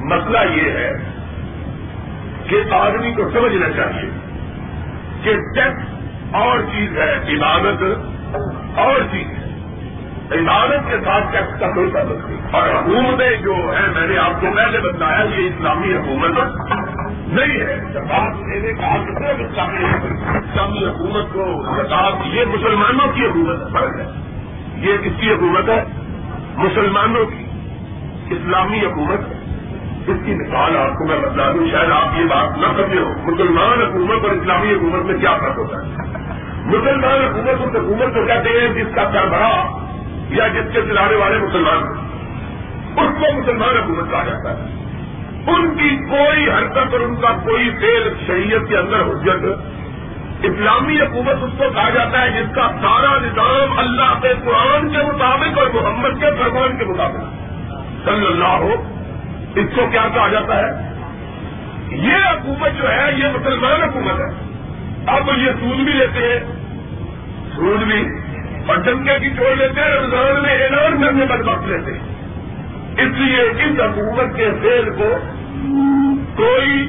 مسئلہ یہ ہے کہ آدمی کو سمجھنا چاہیے کہ ٹیکس اور چیز ہے، عبادت اور چیز۔ ہے عبادت کے ساتھ ٹیکس کا کوئی تعلق نہیں اور حکومتیں جو ہے میں نے آپ کو پہلے بتایا، یہ اسلامی حکومت نہیں ہے جواب دینے کا اسلامی حکومت کو جواب یہ مسلمانوں کی حکومت فرق ہے۔ یہ کس کی حکومت ہے؟ مسلمانوں کی۔ اسلامی حکومت اس کی مثال آپ کو میں بتا دوں، شاید آپ یہ بات نہ سمجھے ہو مسلمان حکومت اور اسلامی حکومت میں کیا فرق ہوتا ہے؟ مسلمان حکومت اس حکومت کو کہتے ہیں جس کا سربراہ یا جس کے چلانے والے مسلمان اس کو مسلمان حکومت کہا جاتا ہے۔ ان کی کوئی حرکت اور ان کا کوئی فیل شریعت کے اندر حجت، اسلامی حکومت اس کو کہا جاتا ہے جس کا سارا نظام اللہ کے قرآن کے مطابق اور محمد کے فرمان کے مطابق صلی اللہ ہو، اس کو کیا کہا جاتا ہے؟ یہ حکومت جو ہے، یہ مسلمان حکومت ہے۔ اب یہ سود بھی لیتے ہیں۔ سود بھی اور ڈنگے کی چھوڑ لیتے ہیں، رمضان میں اعلان کرنے پر وقت لیتے اس لیے اس حکومت کے فیل کو کوئی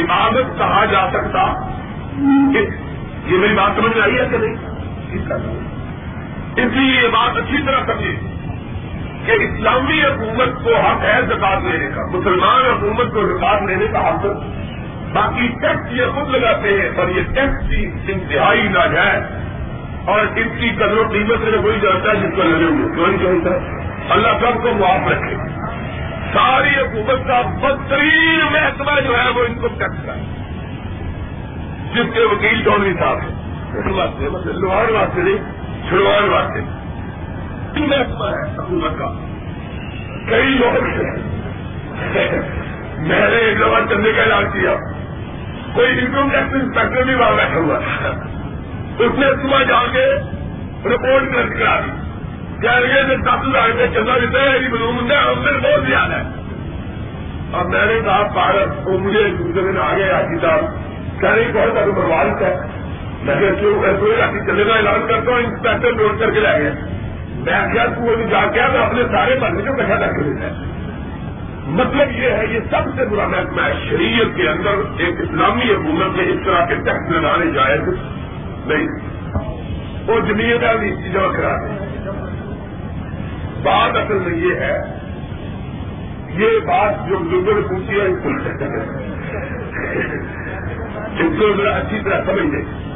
عبادت کہا جا سکتا۔ یہ میری بات سمجھ آئی ہے کہ نہیں؟ اس لیے یہ بات اچھی طرح سمجھے کہ اسلامی حکومت کو حق ہے زکات لینے کا۔ مسلمان حکومت کو زکات لینے کا حق۔ باقی ٹیکس یہ خود لگاتے ہیں اور یہ ٹیکس کی انتہائی ناجائز۔ اور اس کی قدر و قیمت سے کوئی جانتا ہے جس کو لگے ہوئے کیوں نہیں چاہتا اللہ سب کو معاف رکھے۔ ساری حکومت کا بدترین محکمہ جو ہے وہ ان کو ٹیکس کا ہے۔ جس کے وکیل چودھری صاحب واسطے مطلب لوہار واسطے نہیں چھڑوان واسطے۔ محکمہ ہے حکومت کا۔ کئی لوگ میں نے ایک دفعہ چندے کا علاج کیا۔ کوئی انکم ٹیکس انسپیکٹر بھی وہاں بیٹھا ہوا۔ اس نے صبح جا کے رپورٹ درج کرا دی۔ کیا یہ دس ہزار روپئے چلا دیتا ہے یہ بلوم ہے ہم نے بہت زیادہ۔ ہے اور میں نے کہا پارک وہ مجھے دوسرے دن آ گیا آج صاحب۔ کہہ رہی، بہت زیادہ پرواد ہے۔ میں کہ کوئی راتی چلے گا اعلان کرتا ہوں، انسپیکٹر نوٹ کر کے لائے گئے۔ میں کیا تو جا کے میں اپنے سارے بندے کو کٹھا کر کے دیتا ہے مطلب یہ ہے، یہ سب سے برا محکمہ ہے شریعت کے اندر ایک اسلامی حکومت میں اس طرح کے ٹیکس لگانے جائز نہیں. وہ جمیت بھی جمع کرا دیں۔ بات اصل میں یہ ہے، یہ بات جو بزرگوں نے پوچھی ہے اس کو ذرا اچھی طرح سمجھ لیں۔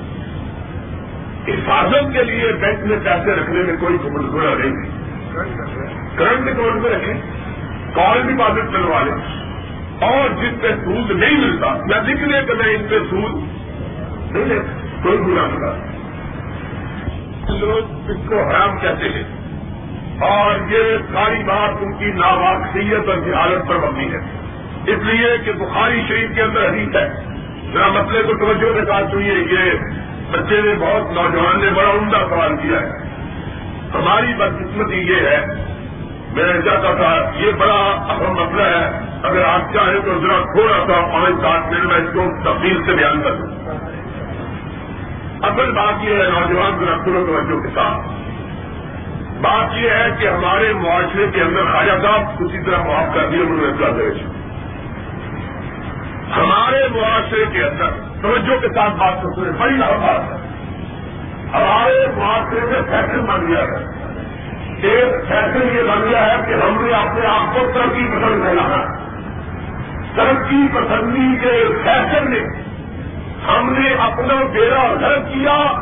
حفاظت کے لیے بینک میں پیسے رکھنے میں کوئی گنا نہیں۔ کرنٹ اکاؤنٹ میں رکھیں، کال ڈپازٹ کروا لیں۔ اور جس پہ سود نہیں ملتا یا لکھنے کے میں ان پہ سود نہیں لے کوئی گنا ملا لوگ اس کو حرام کہتے ہیں۔ اور یہ ساری بات ان کی ناواقفیت اور جہالت پر مبنی ہے۔ اس لیے کہ بخاری شریف کے اندر حدیث ہے۔ ذرا مسئلے کو توجہ کے ساتھ سنیے۔ یہ بچے نے بہت نوجوان نے بڑا عمدہ سوال کیا ہے۔ ہماری بدقسمتی یہ ہے۔ میں چاہتا تھا، یہ بڑا اہم مسئلہ ہے۔ اگر آپ چاہیں تو ذرا تھوڑا سا پانچ سات منٹ میں اس کو تفصیل سے بیان کر دوں۔ اصل بات یہ ہے نوجوان ذرا توجہ کے ساتھ۔ بات یہ ہے کہ ہمارے معاشرے کے اندر خواجہ صاحب اسی طرح معاف کر دیا انہوں نے درج ہمارے معاشرے کے اندر توجہ کے ساتھ بات کرتے ہیں بڑی بات ہے۔ ہمارے معاشرے میں فیشن بن گیا ہے۔ ایک فیشن یہ بن گیا ہے کہ ہم نے اپنے آپ کو ترقی پسند ہے۔ ترقی پسندی کے فیشن نے ہم نے اپنا بیڑا گھر کیا۔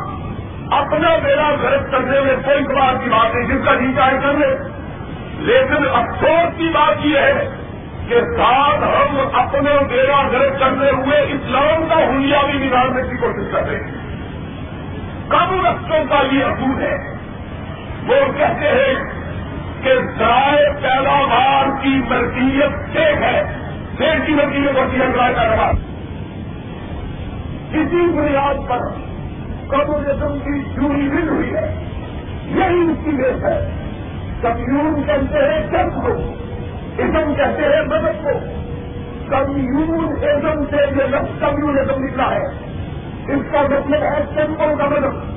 اپنا بیڑا گھر کرنے میں کوئی بات کی بات نہیں، جس کا جی چاہے کر لے۔ لیکن افسوس کی بات یہ ہے کہ ساتھ ہم اپنے بیڑا گھر کرنے ہوئے اسلام کا ہولیا بھی نکالنے کی کوشش کر رہے ہیں۔ کم رقصوں کا یہ اصول ہے۔ وہ کہتے ہیں کہ ذرائع پیداوار کی ملکیت ٹھیک ہے۔ دیش کی ملکیت ہوتی ہے ذرائع پیداوار۔ کسی بنیاد پر کمیونزم کی چوری مل ہوئی ہے۔ یہی اس کی ویس ہے۔ کمیون کہتے ہیں جب کو۔ ازم کہتے ہیں مدد کو۔ کمیون ایزم سے یہ لفظ کمیونزم نکلا ہے۔ اس کا مطلب ہے ٹیمپل کا مدد۔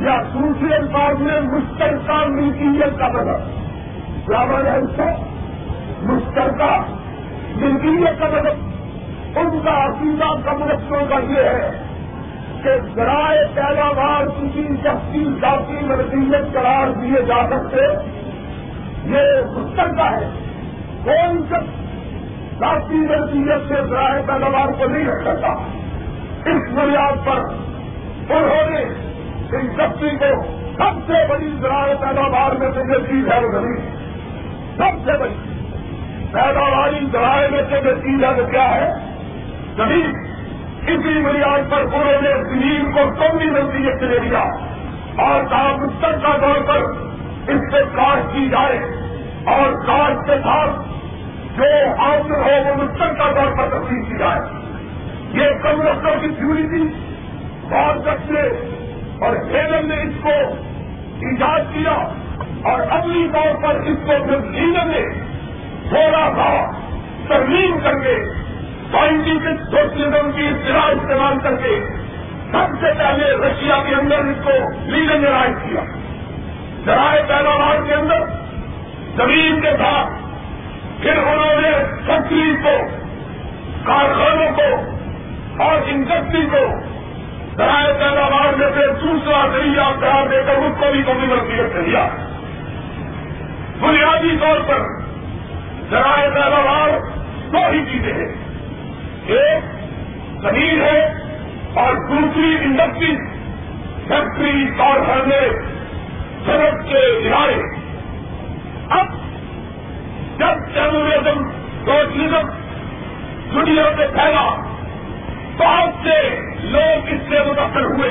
یا دوسرے الفاظ میں مشترکہ ملکیت کا مدد۔ برابر ہے اس سے مشترکہ ملکیت کا مدد۔ ان کا عقیدہ کمیونسٹوں کا یہ ہے کہ ذرائع پیداوار کسی شخصی ذاتی ملکیت قرار دیے جا سکتے یہ مشترکہ ہے۔ کون شخص ذاتی ملکیت سے ذرائع پیداوار کو نہیں رکھ سکتا؟ اس بنیاد پر انہوں نے ان شخصی کو سب سے بڑی ذرائع پیداوار میں سے یہ چیز ہے وہ سب سے بڑی پیداواری ذرائع میں سے یہ چیز ہے وہ کیا ہے؟ زمین اسی بنیاد پر انہوں نے زمین کو کمی نزدیک سے لے لیا اور کہا مستقل طور پر اس سے کاشت کی جائے اور کاشت کے ساتھ جو حاصل ہو وہ مستقل طور پر تقسیم کی جائے۔ یہ کم رقصوں کی تھیوری تھی بہت بچے اور ہیلن نے اس کو ایجاد کیا اور اگلی طور پر اس کو پھر ہیلن نے تھوڑا سا ترمیم کر کے سائنٹیفک سوشلزم کی اطلاع استعمال کر کے سب سے پہلے رشیا کے اندر اس کو لیڈر نے کیا۔ ذرائع پیداوار کے اندر زمین کے ساتھ پھر انہوں نے فیکٹری کو، کارخانوں کو اور انڈسٹری کو ذرائع پیداوار میں سے دوسرا ذریعہ قرار دے کر اس کو بھی کمی مرکیت کر دیا بنیادی طور پر ذرائع پیداوار دو ہی چیزیں ہیں۔ ایک زمین ہے اور دوسری انڈسٹری فیکٹری کارخانے سڑک کے ادارے اب جب ٹیرورزم سوشلزم دنیا سے پھیلا بہت سے لوگ اس سے متاثر ہوئے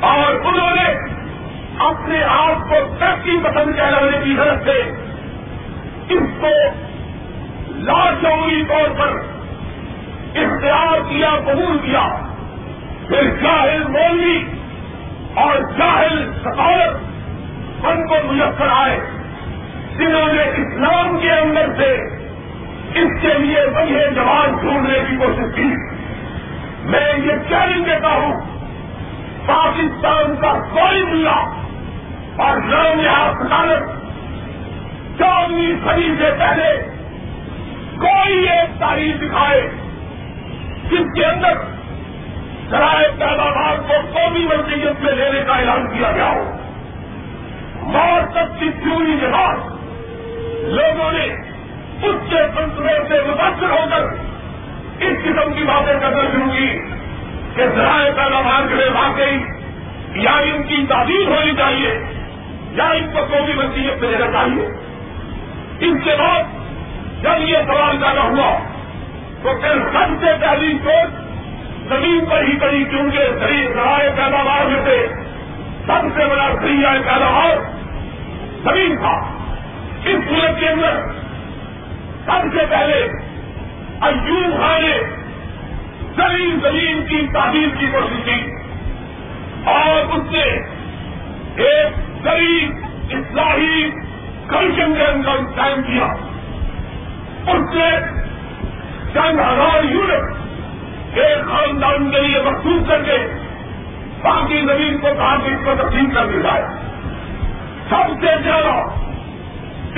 اور انہوں نے اپنے آپ کو ترقی پسند کہلانے کی حرت سے اس کو لاشعوری طور پر اختیار کیا، قبول کیا۔ پھر جاہل مولوی اور جاہل سفارت ان کو میسر آئے۔ جنہوں نے اسلام کے اندر سے اس کے لیے بڑھے جواب ڈھونڈنے کی کوشش کی۔ میں یہ چیلنج دیتا ہوں، پاکستان کا کوئی ملا اور نام یہاں عدالت چودہویں صدی سے پہلے کوئی ایک تاریخ دکھائے۔ جس کے اندر ذرائع پیداوار کو قومی مرکزیت میں لینے کا اعلان کیا گیا ہو موت تک کی چوری کے بعد لوگوں نے اس کے سنتروں سے متاثر ہو کر اس قسم کی باتیں کرنا شروع کی کہ ذرائع پیداوار کے لیے واقعی یا ان کی تعبیر ہونی چاہیے یا ان کو کوئی وصیت میں دینا چاہیے۔ ان کے بعد جب یہ سوال پیدا ہوا تو پھر سب سے پہلی سوچ زمین پر ہی کری کیونکہ ذرائع پیداوار میں سے سب سے بڑا ذریعہ پیداوار زمین تھا۔ اس ملک کے اندر سب سے پہلے ایوب خان نے زمین زمین کی تعبیر کی کوشش کی اور اس نے ایک غریب اصلاحی کمیشن کے اندر قائم کیا۔ اس نے چند ہزار یونٹ ایک خاندان کے لیے مخصوص کر کے باقی زمین کو کہا کہ اس کو تقسیم کر دیا جائے۔ سب سے زیادہ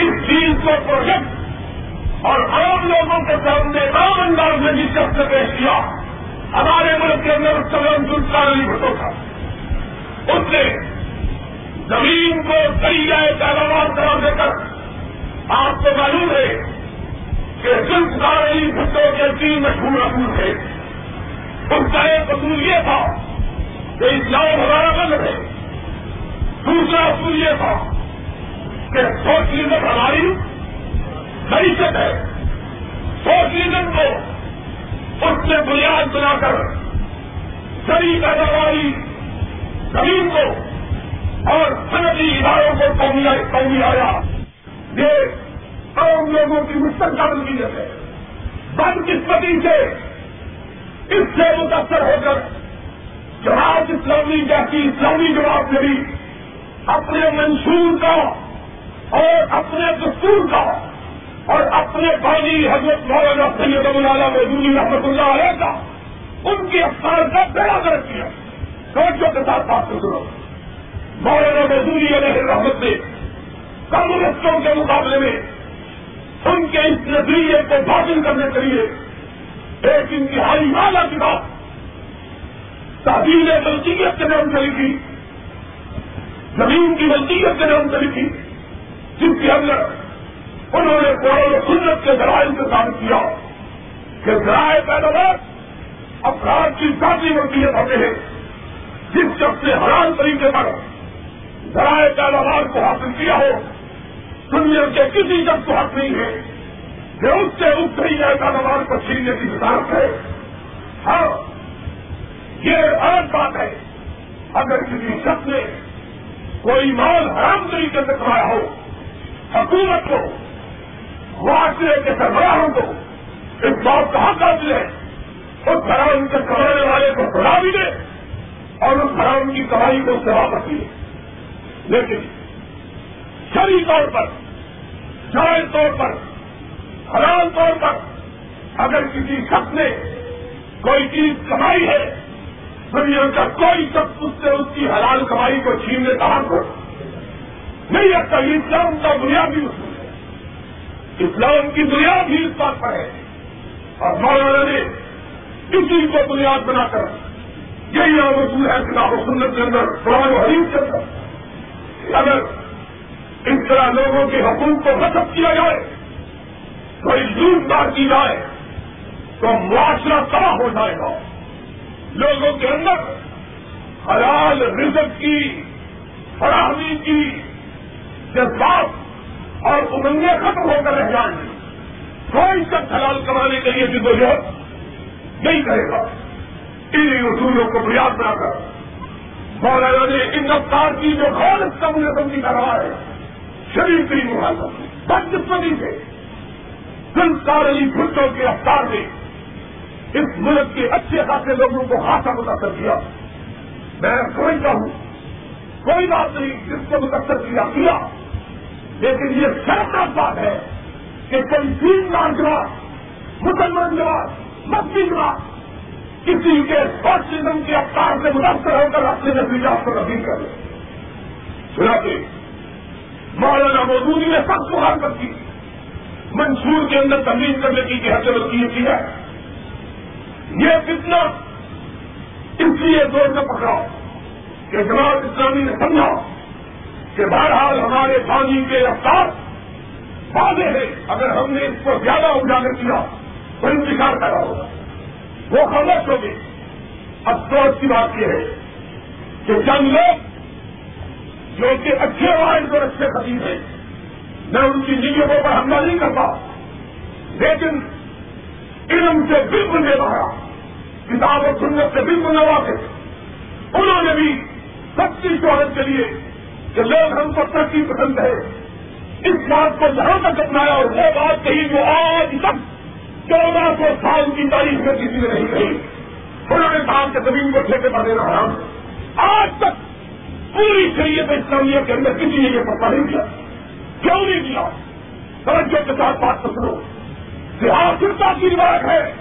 اس چیز کو پروجیکٹ اور عام لوگوں کے سامنے عام انداز میں جس شخص نے پیش کیا، ہمارے ملک کے اندر سلام سلطان علی بھٹو تھا اس نے زمین کو دریا پیداوار کرا دے کر، آپ کو معلوم ہے کہ سلطان علی بھٹو کے تین مشہور اصول تھے۔ اس کا ایک اصول یہ تھا کہ اسلام ہمارا بند ہے۔ دوسرا اصول یہ تھا کہ سوشلزم ہماری معیشت ہے۔ سوشلزم کو اس نے بنیاد بنا کر سبھی پیداواری زمین کو اور صنعتی اداروں کو قومی آیا۔ یہ عام لوگوں کی مستقبل کی ہے۔ بد قسمتی سے اس سے متاثر ہو کر جماعت اسلامی جیسی اسلامی جماعت نے بھی اپنے منشور کا اور اپنے دستور کا اور اپنے بانی حضرت مولانا سید مولانا محدودی رحمت اللہ علیہ کا ان کے افسار کا بیڑا کر کیا۔ سوچوں کے ساتھ بات سنو مولانا محدودی علیہ رحمت نے کمیونسٹوں کے مقابلے میں ان کے اس نظریے کو باطل کرنے کے لیے ایک انتہائی اعلیٰ کتاب تعبیر ملکیت کے نام سے لکھی، زمین کی ملکیت کے نام سے لکھی، جس کے اندر انہوں نے قرآن و سنت کے ذرائع سے کیا کہ ذرائع پیداوار افراد کی ذاتی ملکیت ہوتے ہیں، جس شخص نے حرام طریقے پر ذرائع پیداوار کو حاصل کیا ہو دنیا کے کسی شخص کو حق نہیں ہے کہ اس سے اس طریقے پیداوار کو چھیننے کی وزارت ہے۔ ہاں یہ الگ بات ہے۔ اگر کسی شخص نے کوئی مال حرام طریقے سے کمایا ہو، حکومت کو، معاشرے کے سربراہوں کو اس بات کا حق حاصل ہے، اس حرام کے کمانے والے کو سزا بھی دے اور اس حرام کی کمائی کو سوا واپس دے۔ لیکن شری طور پر، جائز طور پر حرام طور پر اگر کسی شخص نے کوئی چیز کمائی ہے دنیا کا کوئی شخص اس سے اس کی حلال کمائی کو چھیننے کا حق ہو نہیں رکھتا یہ اسلام کا بنیادی اصول اسلام کی بنیاد ہی اس بات پر ہے۔ اور مولانا نے کسی کو بنیاد بنا کر یہی اصول ہے کتاب و سنت کے اندر، قرآن و حریف کے اندر۔ اگر اس طرح لوگوں کے حقوق کو ختم کیا جائے، کوئی لوٹ بات کی جائے، تو معاشرہ تباہ ہو جائے گا۔ لوگوں کے اندر حلال رزق کی، فراہمی کی جذبات اور امنگیں ختم ہو کر رہ جائیں۔ گے کوئی شخص حلال کمانے کے لیے جدوجہد نہیں کرے گا۔ انہیں اصولوں کو بنیاد بنا کر مولانا نے ان رفتار کی جو خالص کمیونزم کر رہا ہے شریف کی محاذ بدقسمتی سے سنسار علی بھٹو کے رفتار نے اس ملک کے اچھے خاصے لوگوں کو خاصا متاثر کیا۔ میں سمجھتا ہوں، کوئی بات نہیں، جس کو متاثر کیا کیا۔ لیکن یہ شرمناک بات ہے کہ کوئی تین لاکھ جواب مسلمان جواب مسجد جواب کسی کے سوشلزم کے افطار سے متاثر ہو کر اپنے نتیجات کو تبدیل کر لیں سنا کے مولانا مودودی نے سب کو حرکت کی۔ منصور کے اندر تبدیل کرنے کی حیثیت کی ہے۔ یہ کتنا اس لیے زور سے پکڑا کہ جماعت اسلامی نے سمجھا کہ بہرحال ہمارے پانی کے رفتار واضح ہے اگر ہم نے اس کو زیادہ اجاگر کیا تو انتظار پیدا ہوگا۔ وہ خاموش ہوگی۔ افسوس کی بات یہ ہے کہ چند لوگ جو کہ اچھے وائد اور اچھے خطیب ہیں میں ان کی نیتوں پر حملہ نہیں کرتا۔ لیکن علم سے بالکل بے باہر، کتاب و سنت سے بالکل نہ واقف انہوں نے بھی سچی شہرت کے لیے کہ لوگ ہم کو ترقی پسند ہے۔ اس بات کو یہاں تک اپنایا اور وہ بات کہی جو آج تک چودہ سو سال کی تاریخ میں کسی نے نہیں کہی۔ انہوں نے کہا کہ زمین کو ٹھیکے پر دینا حرام۔ آج تک پوری شریعت اسلامیہ کے اندر کسی نے یہ پتا نہیں کیا۔ کیوں نہیں کیا؟ توجہ کے ساتھ بات تو سنو۔ کہ آخرتا کی بات ہے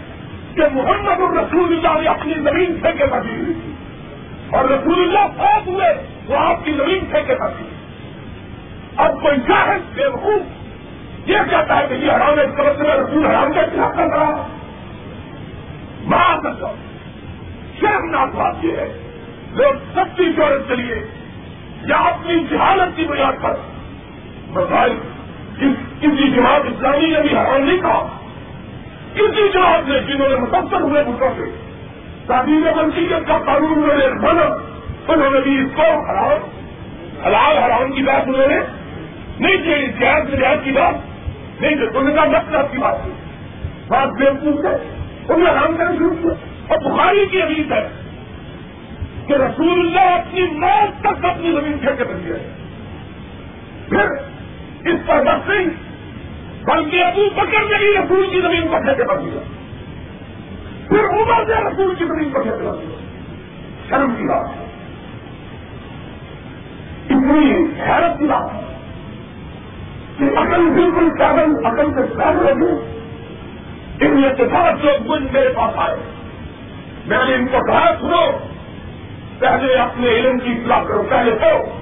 کہ محمد الرسول اللہ نے اپنی زمین ٹھیکے پر ہوئی تھی اور رسول اللہ فوت ہوئے وہ آپ کی زمین ٹھیکے پر اب کوئی چاہے بے وقوف یہ کہتا ہے کہ یہ حرام ہے، اس کا رسول حرام کا خلاف کر رہا ماں مطلب شیخ ناک بات یہ ہے۔ لوگ سچی چورت کے لیے یا اپنی جہالت کی بنیاد پر۔ مسائل کسی جماعت اسلامی نے بھی حرام نہیں کہا۔ کسی جماعت نے جنہوں نے متاثر ہوئے ملکوں سے تعلیم منصیت کا قانون انہوں نے بنا، انہوں نے بھی اس کو حرام حلال حرام کی بات انہوں نے نہیں کہ جہاز نجات کی بات، نہیں کہ ان کا مطلب کی بات۔ بات بے وقوف ہے۔ انہوں نے حرام کرنا شروع کیا۔ اور بخاری کی عزیز ہے۔ کہ رسول اللہ اپنی موت تک اپنی زمین ٹھیکے کر پھر اس پر بس نہیں، بلکہ ابو بکر نے ہی رسول کی زمین پر ٹھیکے پر دیا۔ پھر عمر نے رسول کی زمین پر ٹھیکے پر دیا۔ شرم کی بات ہے۔ اتنی حیرت کی بات ہے کہ عقل بالکل پیدل، عقل سے پیدل لگے ان میں سے بہت لوگ میرے پاس آئے، میں نے ان کو کہا، سنو۔ پہلے اپنے علم کی اطلاع کرو، پہلے تو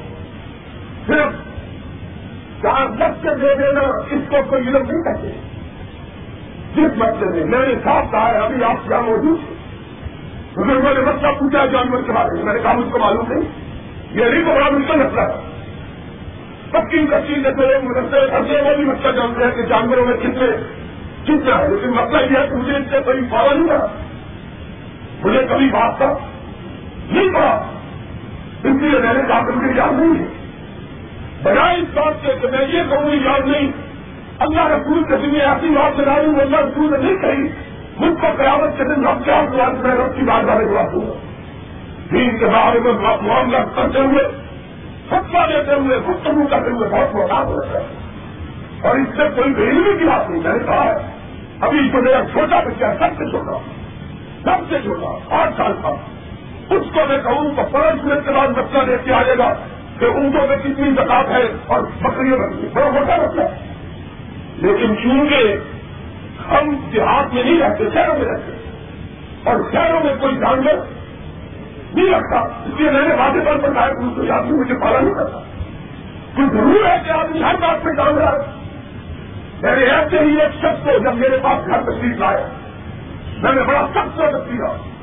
صرف چار بچے دے دینا، اس کو کوئی علم نہیں کہتے۔ جس بچے نے میں نے صاف کہا ہے، ابھی آپ کیا موجود بزرگوں نے مسئلہ پوچھا جانور کے بارے میں۔ میں نے کہا، مجھ کو معلوم نہیں۔ یہ نہیں تو بڑا مشکل مسئلہ ہے۔ پکی کچی جیسے مدرسے خرچے وہ بھی مسئلہ جانتے ہیں کہ جانوروں میں کتنے کتنا ہے۔ لیکن مسئلہ یہ ہے کہ مجھے اس سے کبھی پالا نہیں رہا۔ مجھے کبھی بات تھا نہیں پڑا اس لیے میں نے کہا کہ مجھے یاد نہیں ہے۔ بجائے اس بات سے کہ میں یہ کہوں گی یاد نہیں۔ اللہ رسول کے دن ایسی بات بنا رہی ہوں اللہ رسول نے نہیں کہی۔ مجھ کو قیامت کے دن رب کیا میں رب کی بات بارے بات دوں گا دین کے بارے میں معاملہ کرتے ہوئے فتوا دیتے ہوئے، گفتگو کرتے ہوئے بہت محتاط ہوتا ہے اور اس سے کوئی غریبی کی بات نہیں۔ میں نے کہا ہے، ابھی جو میرا چھوٹا بچہ سب سے چھوٹا۔ سب سے چھوٹا، آٹھ سال کا۔ اس کو میں کہوں تو پانچ منٹ کے بعد بچہ دیکھ کے آئے گا کہ اونٹوں میں کتنی زکات ہے اور بکریوں میں بڑا موٹا بچہ لیکن چونکہ ہم دیہات میں نہیں رہتے، شہروں میں رہتے، اور شہروں میں کوئی جانور نہیں رکھتا، اس لیے میں نے واضح طور پر کہا کہ اس کو آدمی مجھے پالا نہیں کرتا کوئی ضرور ہے کہ آدمی ہر بات میں جان رہا ہے میں نے ایسے ہی ایک شخص کو جب میرے پاس گھر تشریف لایا میں نے بڑا سخت سوچ کیا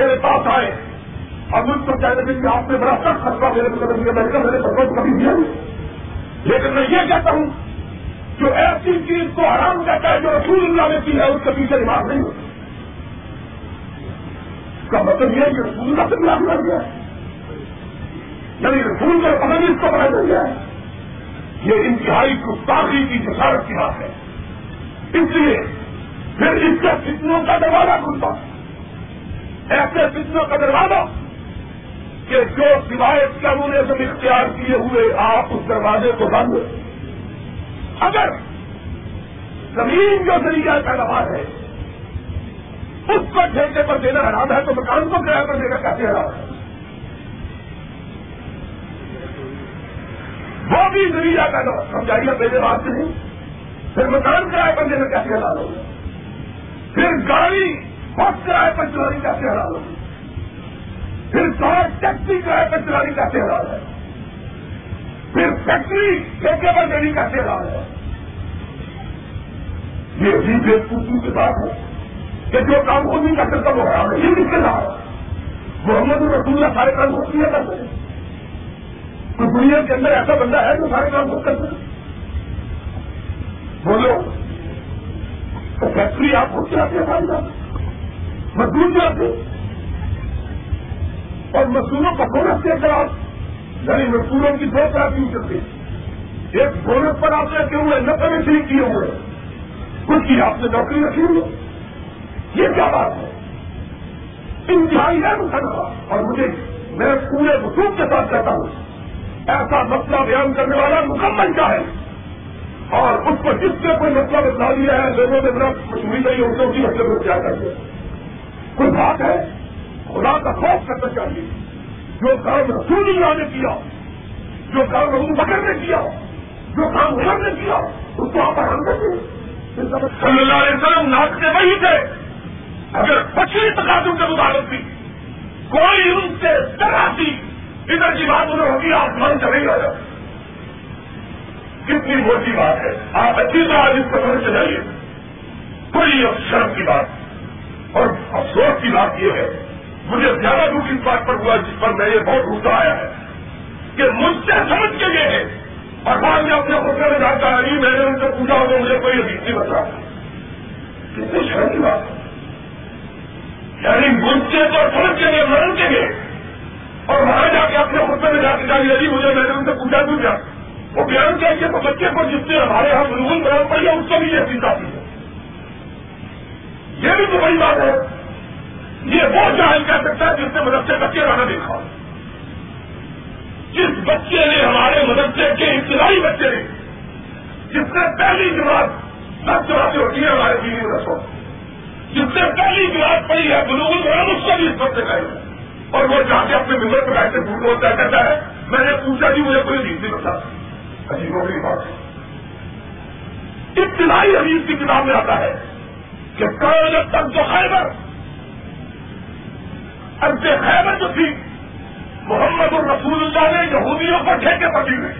میرے پاس آئے اور مجھ کو کہہ لگے کہ آپ نے بڑا سخت خطرہ میرے مطلب کو دیا میں نے کہا میرے سفر کبھی دیا نہیں۔ لیکن میں یہ کہتا ہوں جو ایسی چیز کو آرام کہتا ہے جو رسول اللہ نے کی ہے، اس کے پیچھے دماغ نہیں ہوتی اس کا مطلب یہ ہے کہ رسول اللہ سے دماغ کر گیا یعنی رسول کا پتہ نہیں اس کو بنا گیا ہے۔ یہ انتہائی گستاخی کی جسارت کی بات ہے۔ اس لیے پھر اس کے فتنوں کا دروازہ کھلتا۔ ایسے فتنوں کا دروازہ۔ کہ جو سوائے قانون سب اختیار کیے ہوئے آپ اس دروازے کو بند۔ اگر زمین جو ذریعہ پیداوار ہے، اس کو ٹھیکے پر دینا حرام ہے، تو مکان کو کرایہ پر دینا کیسے حرام ہے۔ وہ بھی ذریعہ پیداوار، سمجھائیے، میرے بات سے نہیں۔ پھر مکان کرایہ پر دینا کیسے حلال ہوگا پھر گاڑی بس کرایہ پر چلانی کیسے حلال ہوگی پھر کار ٹیکسی کرایہ پر چلانی کیسے حلال ہے پھر فیکٹری ٹھیکے پر دینی کیسے حلال ہے یہ بھی بے پوچھی کی بات ہے کہ جو کام وہ نہیں کر سکتا وہ حرام ہے۔ یہ کس کے رہا محمد الرسول اللہ سارے کام کو کیا کرتے ہیں دنیا کے اندر ایسا بندہ ہے جو سارے کام خود کرتے بولو، تو فیکٹری آپ خود چلاتے ہیں سارے کام۔ مزدور چلاتے اور مزدوروں کا بونس کے خلاف یعنی مزدوروں کی دو طرح کی چلتی ایک بونس پر آپ رکھے ہوئے نقل شریف کیے ہوئے؟ کچھ کی آپ نے نوکری رکھی ہوئی۔ یہ کیا بات ہے؟ انتہائی ہے مسلمان اور مجھے، میں پورے وصول کے ساتھ کہتا ہوں، ایسا مسئلہ بیان کرنے والا مکمل کا ہے؟ اور اس پر جس نے کوئی مسئلہ بتا دیا ہے؟ لوگوں نے بڑا مشہوری نہیں ہوتی اسی مسئلے کو کیا کر دیا؟ کوئی بات ہے؟ خدا کا خوف کرنا چاہیے۔ جو کام رسول اللہ نے کیا، جو کام ابو بکر نے کیا، جو کام عمر نے کیا، اس کو آپ آرام کرتے صلی اللہ علیہ وسلم ناچ کے وہی تھے۔ اگر پچھلی تقاضوں کے مطابق تھی کوئی ان سے ڈرا تھی ادھر کی بات انہیں ہوگی آسمان چلے گا کتنی موٹی بات ہے۔ آپ اچھی طرح اس پر سمجھ چلائیے کوئی شرم کی بات اور افسوس کی بات یہ ہے، مجھے زیادہ دکھ اس بات پر ہوا جس پر میں یہ بہت غصہ آیا ہے کہ مجھ سے سمجھ کے یہ ہے۔ اور بعد میں اپنے خود میں جاتا ہے میں نے ان سے پوچھا ہوگا مجھے کوئی عزیز نہیں بتا کتنی شرم کی بات۔ یعنی مجھ سے تو سمجھ کے لیے مرن کے لیے اور وہاں جا کے اپنے خود میں جا کے علی مجھے، میں نے ان سے پوچھا کیوں کیا؟ وہ بیان کیا کہ بچے کو جس سے ہمارے یہاں بالکل بیان پڑی ہے، اس کو بھی یہ چیز آتی ہے۔ یہ بھی تو بڑی بات ہے۔ یہ وہ جاہل کہہ سکتا ہے جس سے مدد سے بچے رہنا دیکھا جس بچے نے ہمارے مدرسے کے ابتدائی بچے نے، جس نے پہلی جماعت دس جماعتیں ہوتی ہیں ہمارے دینی مدرسوں جس نے پہلی جماعت پڑھی ہے، بلوغ القرآن اس کو بھی اس وقت دکھائی اور وہ جا کے اپنے ممبر پہ بیٹھ کے پھول ہوتا کہتا ہے، میں نے پوچھا جی مجھے کوئی حدیث نہیں بتا۔ عجیب ہوگی بات ابتدائی حدیث کی کتاب میں آتا ہے کہ کل تک جو خیبر اب خیبر جو تھی، محمد الرسول اللہ نے یہودیوں پر ٹھیکے پر دیے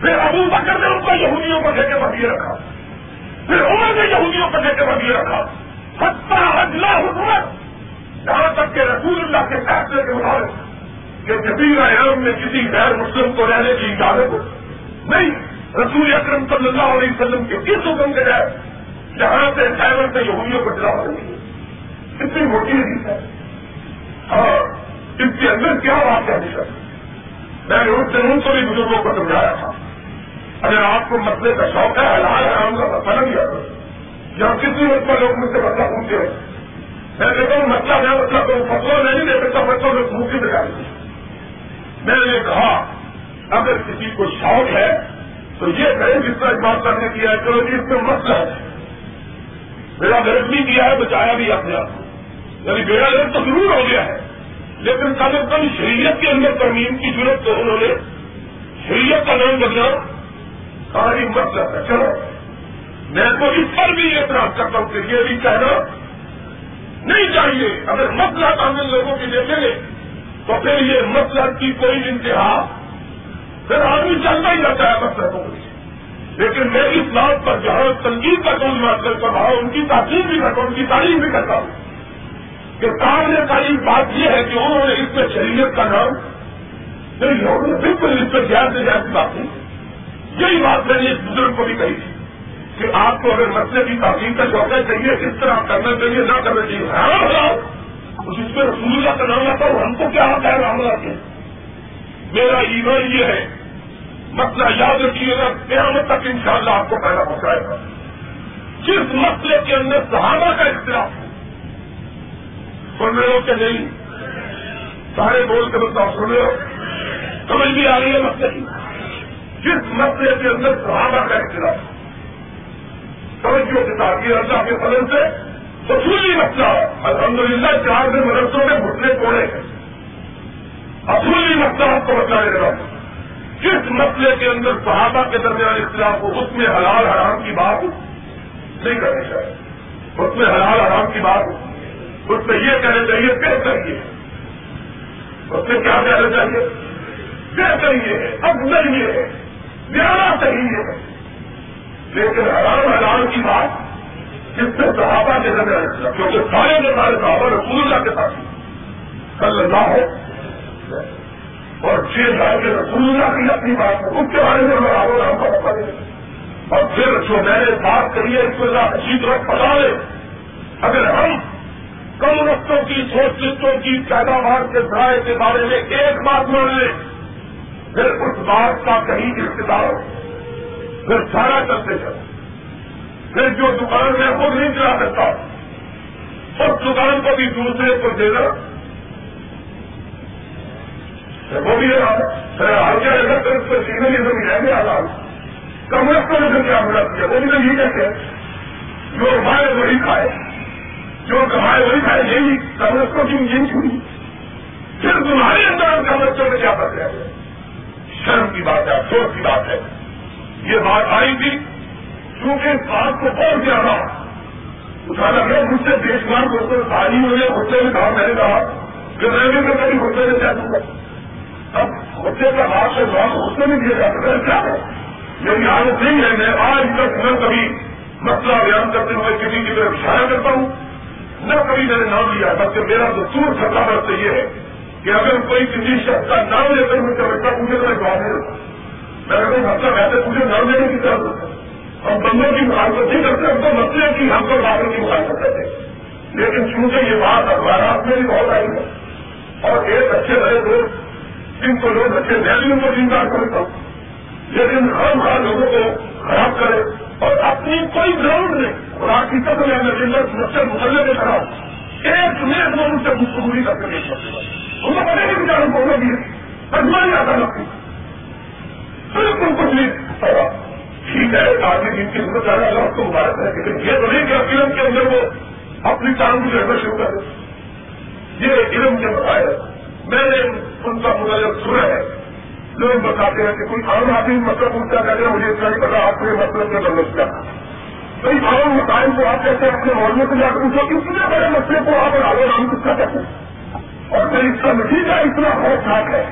پھر ابو بکر نے ان کو یہودیوں پر ٹھیکے پر دیے رکھا۔ پھر عمر نے یہودیوں پر ٹھیکے پر دیے رکھا۔ ستہ اجلا حکومت جہاں تک کہ رسول اللہ کے فیصلے کے مطابق کہ جبیر اعظم میں کسی غیر مسلم کو رہنے کی اجازت نہیں، رسول اکرم صلی اللہ علیہ وسلم کے کس حکم کے جائے جہاں سے سائبر سے یہودیوں کو چلا رہی ہے۔ اتنی موٹی حدیث ہے۔ اور اس کے اندر کیا بات ہے میں نے اس دن کو بھی بزرگوں کو سمجھایا تھا۔ اگر آپ کو مسئلے کا شوق ہے، حلال حرام کا مسئلہ نہیں آتا یا کسی وقت کا لوگ مجھ سے مسئلہ پوچھتے ہیں۔ میں کہتا ہوں، مسئلہ میں مسئلہ؟ کروں فصلوں نہیں دے سکتا، بچوں میں پوچھ دکھا میں نے کہا، اگر کسی کو شوق ہے، تو یہ کہیں جس طرح بات کرنے کی ہے، چلو جی اس میں مسئلہ ہے۔ میرا غرض بھی کیا ہے، بچایا بھی اپنے آپ یعنی میرا غرض تو ضرور ہو گیا ہے، لیکن کم از کم شریعت کے اندر ترمیم کی ضرورت تو انہوں نے شریعت کا نام بدلا۔ ساری مطلب ہے۔ چلو میں تو اس پر بھی اعتراض کرتا ہوں کہ یہ بھی کہنا نہیں چاہیے۔ اگر مسئلہ کامل لوگوں کی دیکھیں گے تو پھر یہ مسئلہ کی کوئی انتہا، پھر آدمی چلتا ہی رہتا ہے مسئلہ لیکن میں اس بات پر جہاں تنقید کا کون ماسٹر کر رہا ہوں، ان کی تاثیر بھی کرتا ہوں، ان کی تعلیم بھی کرتا ہوں کہ قابل تعلیم بات یہ ہے کہ انہوں نے اس میں شریعت کا نام نہیں بالکل اس پہ زیادہ سے زیادہ بات نہیں یہی بات میں نے اس بزرگ کو بھی کہی تھی کہ آپ کو اگر مسئلے کی تعلیم کا شوق ہے چاہیے، اس طرح کرنا چاہیے نہ کرنا چاہیے حیران ہاں، ہاں، اس پہ رسول اللہ کا نام آتا ہوں ہم کو کیا ہے؟ رام آتے میرا ایمان یہ ہے مسئلہ یاد رکھیے گا، قیامت تک انشاءاللہ آپ کو پیدا پہنچائے گا۔ جس مسئلے کے اندر صحابہ کا اختلاف سن رہے ہو کہ نہیں؟ سارے بول کے بتاؤ، سن رہے ہو؟ سمجھ بھی آ رہی ہے مسئلے کی؟ جس مسئلے کے اندر صحابہ کا اختلاف سمجھو کے ساتھ یہ اللہ کے فضل سے اصولی مسئلہ الحمد للہ چار دن مدرسوں میں گھٹنے توڑے ہیں۔ اصولی مسئلہ آپ کو بتانے لگا جس مسئلے کے اندر صحابہ کے درمیان اختلاف ہو، اس میں حلال حرام کی بات نہیں کرنی چاہیے۔ اس میں حلال حرام کی بات اس میں یہ کہنا چاہیے کیسے کریے اس میں کیا کہنا چاہیے؟ کیسے یہ ہے اب نہیں ہے۔ زیادہ صحیح ہے۔ لیکن حرام حلال کی بات جس سے صحابہ کے ذریعے کیونکہ سارے کے سارے صحابہ رسول اللہ کے ساتھ کل اللہ ہو اور چھ سال کے رسول اللہ کی اپنی بات ہے اس کے بارے میں برابر ہم کو پڑے اور پھر جو میں نے بات کری ہے، اس کو اچھی طرح پتا لے اگر ہم کم رفتوں کی کی سوچوں کی، پیداوار کے ذرائع کے بارے میں ایک بات مان لیں، پھر اس بات کا کہیں اقتدار ہو۔ پھر سارا کرتے چلو پھر جو دکان میں خود نہیں چلا سکتا، اس دکان کو بھی دوسرے کو دینا۔ وہ بھی ہر جگہ پھر اس کو سینے کی زمین رہنے والا کمرس کو لیکن کیا مدد کیا۔ وہ بھی تو یہ کہتے ہیں۔ جو کمائے وہی کھائے۔ جو کمائے وہی کھائے۔ یہی کمرس کو کیوں یہی چھوڑی۔ پھر تمہارے اندر کا بچوں میں کیا بچ ہے شرم کی بات ہے، افسوس کی بات ہے۔ یہ بات آئی تھی۔ کیونکہ اس بات کو بہت زیادہ اٹھا لگ رہا مجھ سے دیش مان دوستوں، ساری ہوئے غصے میں کہا، میں نے کہا، کہ میں بھی میں کبھی غصے میں کیا دوں گا۔ اب غصے کا بات سے بات غصے میں دیا جا سکتا ہے کیا ہے؟ میری عادت نہیں ہے، میں آج تک نہ کبھی مسئلہ بیان کرتے ہوئے کسی کی طرف اشارہ کرتا ہوں، نہ کبھی میں نے نام لیا، بلکہ میرا دستور سرکار بات یہ ہے کہ اگر کوئی کسی شخص کا نام لے کر مجھے بیٹھا پوچھے تو میں جواب نہیں دیتا میں اگر مسئلہ ویسے پوچھے، نام لینے کی طرف۔ ہم بندوں کی مخالفت نہیں کرتے، ہم تو مسئلے کی ہم کو باتوں کی مخالفت کرتے لیکن چونکہ یہ بات اخبارات میں بھی بہت آئی ہے اور ایک اچھے بڑے دوست جن کو لوگ اچھے میں کو چنتا کرتا ہوں۔ لیکن ہر ہر لوگوں کو خراب کرے اور اپنی کوئی گراؤنڈ نہیں۔ اور آپ کی حقیقت میں مجھے مسلے میں کھڑا ایک منٹ میں ان سے گفتگوری کر کے دیکھ سکتے ان کو پتہ نہیں بیچاروں کو بھی اجمائی آتا لگتی بالکل کچھ نہیں۔ ٹھیک ہے آدمی جن کی ضرورت آئے گا اس کو مبارک ہے، لیکن یہ تو نہیں کہ فلم کے اندر وہ اپنی چاند کو لڑنا شروع کر یہ علم کے بتایا میں نے ان کا مطالعہ سنا ہے۔ لوگ بتاتے ہیں کہ کوئی عام آدمی مطلب پوچھتا کہتے مجھے اتنا نہیں پتا آپ کے مطلب کے بندوبست کیا کئی عام مسائل کو آپ کہتے ہیں اپنے محلے سے جا کر پوچھو، اتنے بڑے مسئلے کو آپ آگے نام کس کا کہتے ہیں؟ اور پھر اس کا نتیجہ اتنا خوفناک ہے،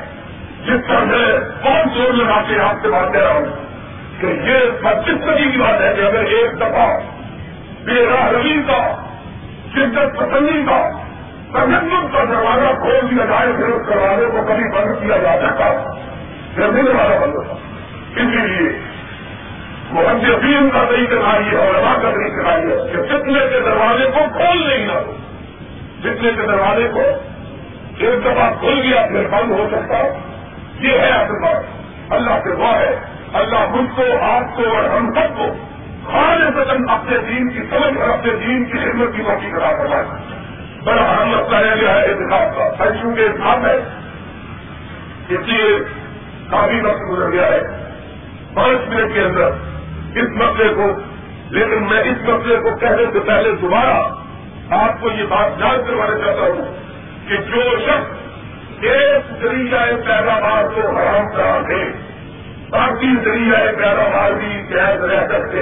جس پر میں بہت زور لگا کے آپ سے بات کر رہا ہوں کہ یہ پچیس صدی کی بات ہے کہ اگر ایک دفعہ بے راہ روی کا شدت پسندی کا تجدد کا دروازہ کھول دیا جائے پھر اس دروازے کو کبھی بند کیا جا سکتا پھر بھی دروازہ بند ہوتا۔ اسی لیے محدثین کا صحیح کرائیے اور روا کا صحیح کرائیے کہ فتنے کے دروازے کو کھول نہیں نہ فتنے کے دروازے کو ایک دفعہ کھل گیا پھر بند ہو سکتا یہ ہے اصل بات۔ اللہ سے وہ ہے۔ اللہ مجھ کو، آپ کو اور ہم سب کو خانے وطن اپنے دین کی سمجھ اور اپنے دین کی خدمت کی موقع کرا کروا بڑا اہم مسئلہ ہے گیا ہے احتساب کا سچوں کے احتساب ہے۔ اس لیے کافی وقت گزر گیا ہے۔ پانچ منٹ کے اندر اس مسئلے کو، لیکن میں اس مسئلے کو کہنے سے پہلے دوبارہ آپ کو یہ بات جان کروانا چاہتا ہوں کہ جو شخص ایک ذریعہ پیداوار کو حرام کرا دے، باقی ذریعہ پیداوار بھی جائز رہ سکتے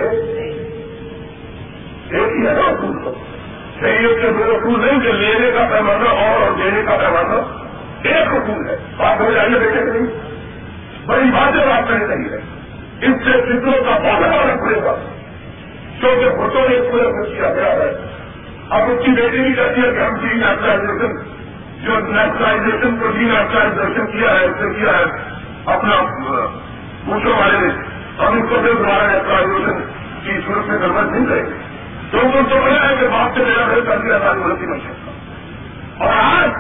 ایک ہی ہے۔ اصول کو صحیح کے دو اصول نہیں کہ لینے کا پیمانہ اور اور دینے کا پیمانہ ایک اصول ہے۔ بات ہو جائیے دیکھے نہیں۔ بڑی باتیں بات نہیں ہے۔ اس سے فکروں کا پودا والا پڑے گا۔ کیونکہ بھٹو نے پورے کیا گیا ہے۔ اب اس کی بیٹی بھی کہتی ہے کہ ہم چیز نیشنلائزیشن جو نیشنلائزیشن کو ڈی نیشنلائزیشن کیا ہے، اس سے کیا ہے؟ اپنا پوچھو والے نے ہم اس کو پھر دوبارہ نیشنلائزیشن کی صورت میں ضرورت نہیں رہے گی۔ تو ان کو تو بنا ہے کہ بات سے میرا گھر کر دیا تھا غلطی بن سکتا اور آج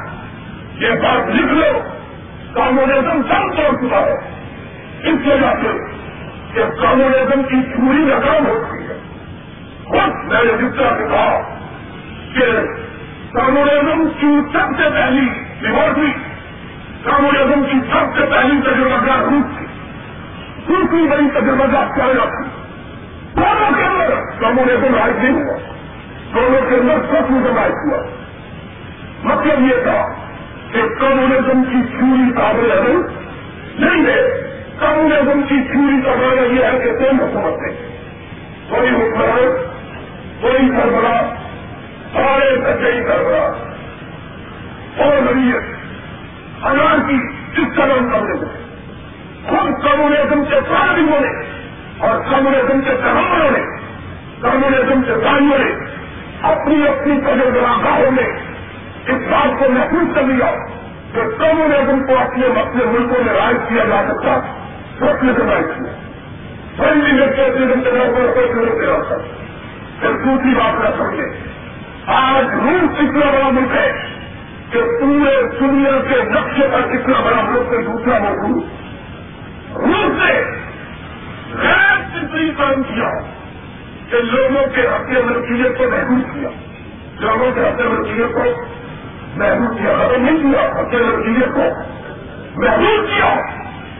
یہ بات لکھ لو کامونزم سب توڑ چکا ہے۔ اس وجہ سے کہ کامونزم کی پوری رقم ہو چکی ہے۔ خود میں نے جس طرح سے کہا کہ کامونزم کی سب سے پہلی لیبورٹری کامونزم کی سب سے پہلی تجربہ گاہ روس تھی دوسری بڑی تجربہ گاہ چائنا تھی دونوں کے اندر کامونزم رائٹ نہیں ہوا۔ دونوں کے اندر سوشلزم رائٹ ہوا۔ مطلب یہ تھا کہ کمیونزم کی چوری قابل ہے نہیں۔ ہے۔ کمیونزم کی چوری کا مانا یہ ہے کہ تم سمجھتے کوئی حکمران کوئی سربراہ، سارے سچے سربراہ۔ اور نبیت انار کی کس طرح کمیونزم خود کمیونزم کے تعلیموں نے اور کمیونزم کے تحملوں نے کمیونزم کے دائیوں نے اپنی اپنی تجربہ میں اس بات کو محسوس کر لیا کہ کمیونزم کو اپنے اپنے ملکوں میں رائج کیا جا سکتا سوشلزم رائج کیا۔ فرینڈلی سوشلزم کے نام پر سوشلزم کے راستہ پھر دوسری بات نہ سمجھے۔ آج روس اتنا بڑا ملک ہے کہ پورے دنیا کے نقشے پر کتنا بڑا ملک سے دوسرا موجود روس نے غیر فطری کام کیا کہ لوگوں کے اپنے ملکیت کو محدود کیا، لوگوں کے اپنے ملکیت کو محدود کیا، ختم نہیں کیا اپنے ملکیت کو محدود کیا۔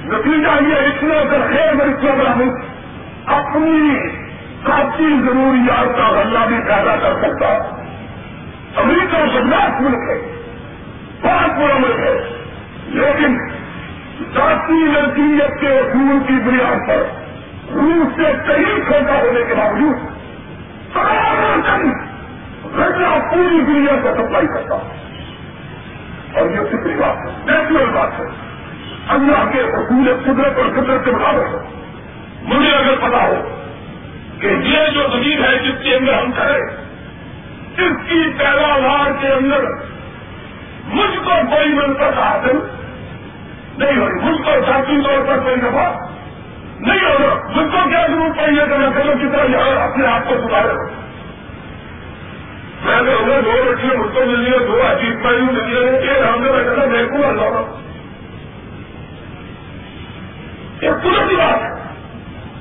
نتیجہ یہ اتنا اگر خیر میں اتنا بڑا ملک اپنی کافی ضروریات کا غلہ بھی پیدا کر سکتا۔ امریکہ بدلاس ملک ہے بہت بڑا ملک ہے، لیکن ذاتی نزیت کے اصول کی بنیاد پر روس سے کئی چھوٹا ہونے کے باوجود سارا غزہ پوری دنیا کو سپلائی کرتا اور یہ فکری بات ہے، نیچرل بات ہے۔ اللہ کے اصول قدرت اور قدرت کے مطابق مجھے اگر پتا ہو کہ یہ جو زمین ہے جس کے اندر ہم کریں اس کی پیداوار کے اندر مجھ کو کوئی منتق حاصل نہیں ہوئی۔ مجھ کو ذاتی طور پر کوئی دفعہ نہیں ہوگا مجھ کو کیا ضرورت پڑی ہے کہ میں کلو کی طرح یہاں اپنے آپ کو سدھارے میں نے انہیں دو لڑکیاں مجھ کو مل لیا دو عجیب پائی مل لیا ایک ہم نے بیٹھا تھا، میرے کو اللہ یہ پوری بات ہے۔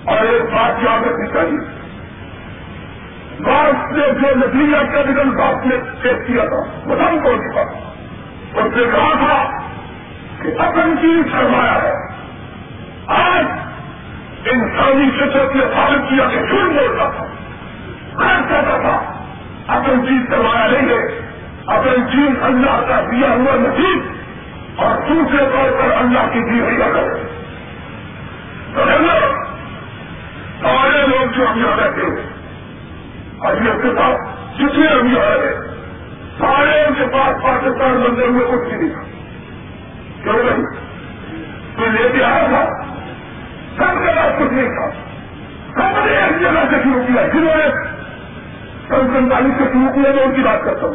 اور ایک بات یاد رکھنی چاہیے۔ بات نے جو نتیجہ کیپیٹل بات نے پیش کیا تھا، بتاؤں کون سی بات؟ اس نے کہا تھا کہ اپن چیز سرمایا ہے۔ آج انسانی فطرت نے ثابت کیا کہ جھوٹ بولتا تھا۔ خیر کہتا تھا، اپن جی چیز سرمایا نہیں ہے، اپن چیز اللہ کا دیا ہوا نصیب، اور دوسرے طور پر اللہ کی دی ہوئی اگر سارے لوگ جو ہم یہاں رہتے ہیں ابھی کے ساتھ جتنے ہم یہاں رہے سارے ان کے پاس پاکستان بندے ہوئے کچھ بھی نہیں تھا۔ کیوں نہیں؟ کوئی لے کے آیا تھا سب کے پاس کچھ نہیں تھا۔ سب نے ایک جگہ سے شروع کیا جنہوں نے سن سینتالیس سے شروع کیا میں ان کی بات کرتا ہوں۔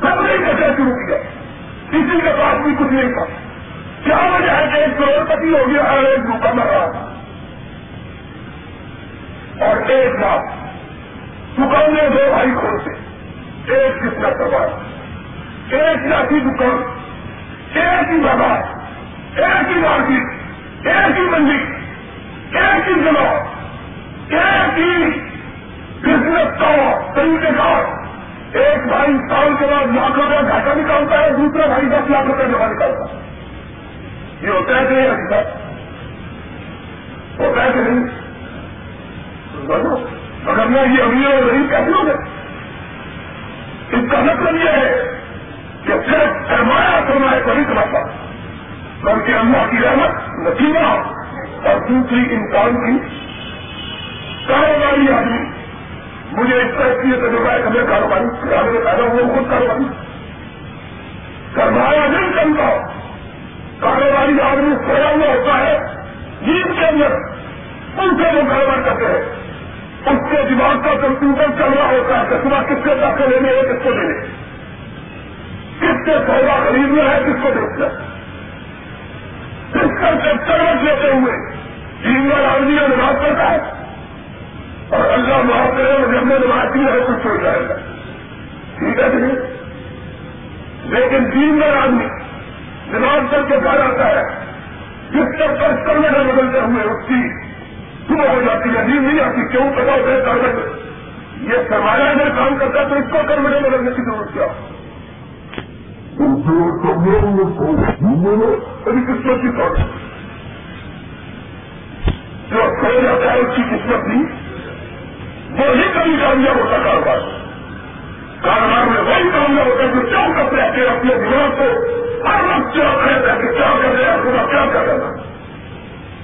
سب نے کیسے شروع کیا۔ کسی کے پاس بھی کچھ نہیں تھا۔ کیا وجہ ہے کہ ایک کروڑ پتی ہو گیا ہر ایک روپا مر رہا تھا؟ اور ایک بات دکانیں دو بھائی کھولتے ایک کس کا کروایا ایک لاٹھی دکان۔ ایک ہی بازار۔ ایک ہی مارکیٹ۔ ایک ہی منڈی۔ ایک ہی جگہ ایک ہی بزنس کا طریقے کا ایک بھائی سال کے بعد لاکھ روپئے گھاٹا نکالتا ہے، دوسرا بھائی دس لاکھ روپئے جمع نکالتا ہے۔ یہ ہوتا ہے کہ نہیں حقیقت ہوتا ہے کہ نہیں؟ اگر میں یہ امیر اور غریب کیسے ہو گئے اس کا مطلب یہ ہے کہ صرف سرمایہ سرمایہ کو نہیں سمجھتا بلکہ اللہ کی رحمت نتیجہ اور دوسری انسان کی کاروباری آدمی مجھے اس طرح کی تجربہ ہے کہ میں کاروباری میں پیدا ہوا، خود کاروباری۔ سرمایہ نہیں چلتا کاروباری آدمی سویا ہوا ہوتا ہے۔ نیند کے اندر ان سے وہ کاروبار کرتے ہیں۔ اس کے دماغ کا کمپیوٹر چل رہا ہوتا ہے کہ صبح کس کے پیسے لینے ہیں، کس کو لینے کس کے سودا خریدنا ہے، کس کو دیکھنا کس کا سروس لیتے ہوئے تین بار آدمی نماز کرتا ہے، اور اللہ معاف کرے اور جب میں نماز کی ہے کچھ چھوڑ جائے گا۔ ٹھیک ہے نہیں؟ لیکن تین بار آدمی نماز کر کے گھر آتا ہے، جس کا فرض کرنے میں بدلتے ہوئے اس کی صبح ہو جاتی ہے نیند نہیں آتی، کیوں؟ پتا ہوتا ہے یہ سرمایہ اگر کام کرتا ہے تو اس کو کر میں بدلنے کی ضرورت کیا؟ ہو ابھی قسمت کی طور جو کھو جاتا ہے اس کی قسمت نہیں وہی کبھی کامیاب ہوتا کاروبار کاروبار میں وہی کامیاب ہوتا ہے جو کیا کرتے ہیں کہ اپنے دماغ کو ہر وقت کیا کہتے ہیں کہ کیا کر رہے ہیں پورا کیا کر رہا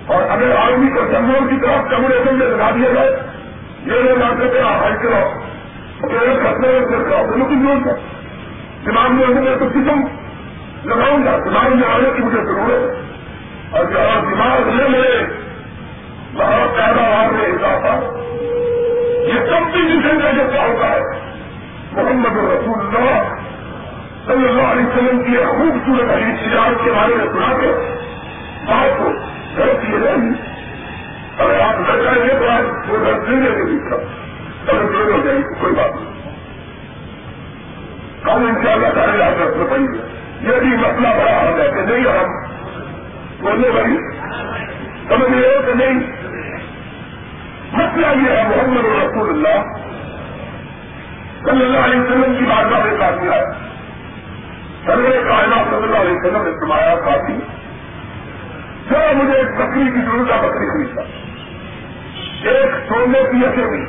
اور اگر آرمی کو جنگلوں کی طرف کمریشن میں لگا دیا جائے یہ لوگ آتے تھے آپ ہائی کراؤ اکیلے کرتے ہوئے پھر کراؤ دونوں کی ضرورت ہے میں تو قسم لگاؤں گا دماغ میں آنے کی مجھے ضرورت ہے۔ اور جہاں دماغ لے ملے، وہاں پیداوار میں اضافہ۔ یہ کمپٹیشن کا جو کیا ہوتا ہے، محمد رسول اللہ صلی اللہ علیہ وسلم کی خوبصورت علی تجارت کے بارے میں سنا کے بات کو غلط یہ نہیں اگر آپ گھر جائیں گے تو آپ وہ گھر نہیں لیں گے اگر ہو جائے گی کوئی بات نہیں۔ کم ان شاء اللہ سارے لاکھ میں پڑی یہ بھی مسئلہ بڑا ہو جائے کہ نہیں ہم بولے بھائی سمجھ رہے کہ نہیں۔ مسئلہ یہ ہے، محمد رسول اللہ صلی اللہ علیہ وسلم کی بات کا کافی ہے۔ سروے کائنات صلی اللہ علیہ وسلم نے فرمایا کافی جو مجھے ایک بکری کی ضرورت ہے، بکری خریدا ایک سونے کی اثر بھی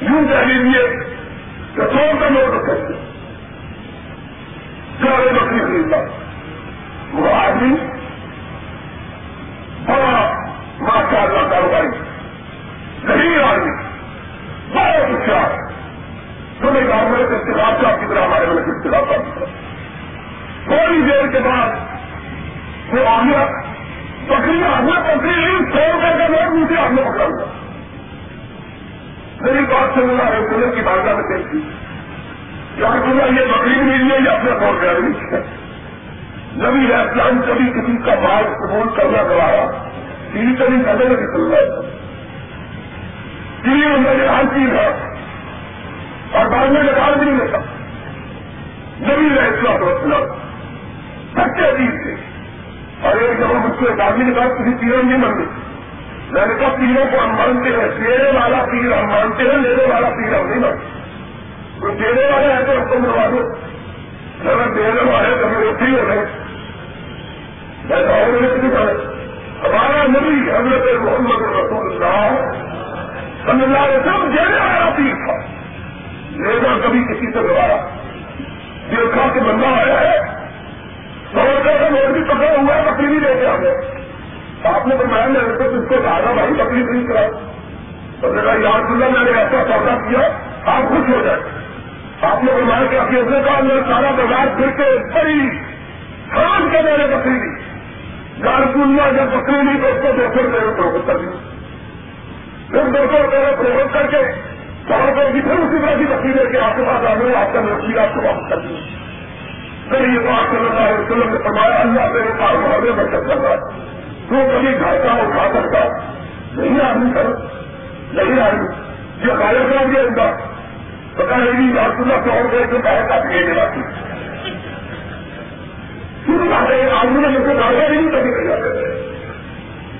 یوں کہہ لیجیے کہ سو کا نوٹ رکھ سکتے چار بکری خریدا وہ آدمی بڑا ماشاء اللہ کاروباری۔ نہیں آدمی۔ بہت ہوشیار تمہیں گاؤں میں استعمال کا کی طرح ہمارے ملک استعمال کا تھوڑی دیر کے بعد وہ آگیا بکری آگیا بکری سو روپئے کا نوٹ مجھے آپ نے پکڑا ہوا۔ میری بات سے ملا ہے پولیس کی بارگاہ میں دیکھی کیا پورا یہ بکری ملی ہے یا اپنا سو روپیہ ملی ہے نبی اسلام کبھی کسی کا مال قبول کرنا گوایا تین کبھی نظر نہیں چل رہا ہے تین میں ہر چیز ہے، اور بعد میں نکال بھی نہیں لیتا۔ نبی اسلام اسلام سچے عزیز تھے اور ایک جب مجھ کو ایک آدمی نے کہا کسی تیروں نہیں مانتے میں نے کہا تیروں کو ہم مانتے ہیں دینے والا تیر ہم مانتے ہیں لینے والا تیر ہم نہیں مانتے۔ کوئی دینے والا ہے تو ہم کو مروا دو۔ اگر دینے والے تو ہمیں اٹھی ہو رہے۔ ہمارا نبی حضرت محمد رسول اللہ صلی اللہ علیہ وسلم دینے والا پیر تھا۔ لینا کبھی کسی سے دوبارہ دیکھا کہ بندہ آیا ہے سو روپئے کا نوٹ بھی پکڑا ہوا ہے بکری بھی لے کے آ گئے آپ نے فرمایا میں نے تو اس کو دادا بھائی بکری خرید کرا تو میرا یاد اللہ میں نے ایسا سودا کیا، آپ خوش ہو جائے آپ نے فرمایا کہ اپنے اپنے کام میں سارا بازار پھر کے بڑی خان کے میرے بکری دی۔ گارکولیا جب بکری لی تو اس کو دو سو روپئے فروخت کر دی۔ پھر دو سو روپئے میں فروخت کر کے سو روپئے کی پھر اسی طرح کی بکری لے کے آپ کے پاس آ گئے، آپ کا نوکری آپ کو واپس کر دی پھر یہ بات صلی اللہ علیہ وسلم نے فرمایا، اللہ میرے کاروبار میں بچت کر رہا ہے تو کبھی گھاٹا اٹھا سکتا، نہیں آدمی سر نہیں آدمی یہ کایا کر دیا ان کا پتا نہیں آپ کو سو روپئے کے پیسے کا بھیج جاتی آدمی نے مجھ کو گاڑیاں نہیں کبھی کر جاتے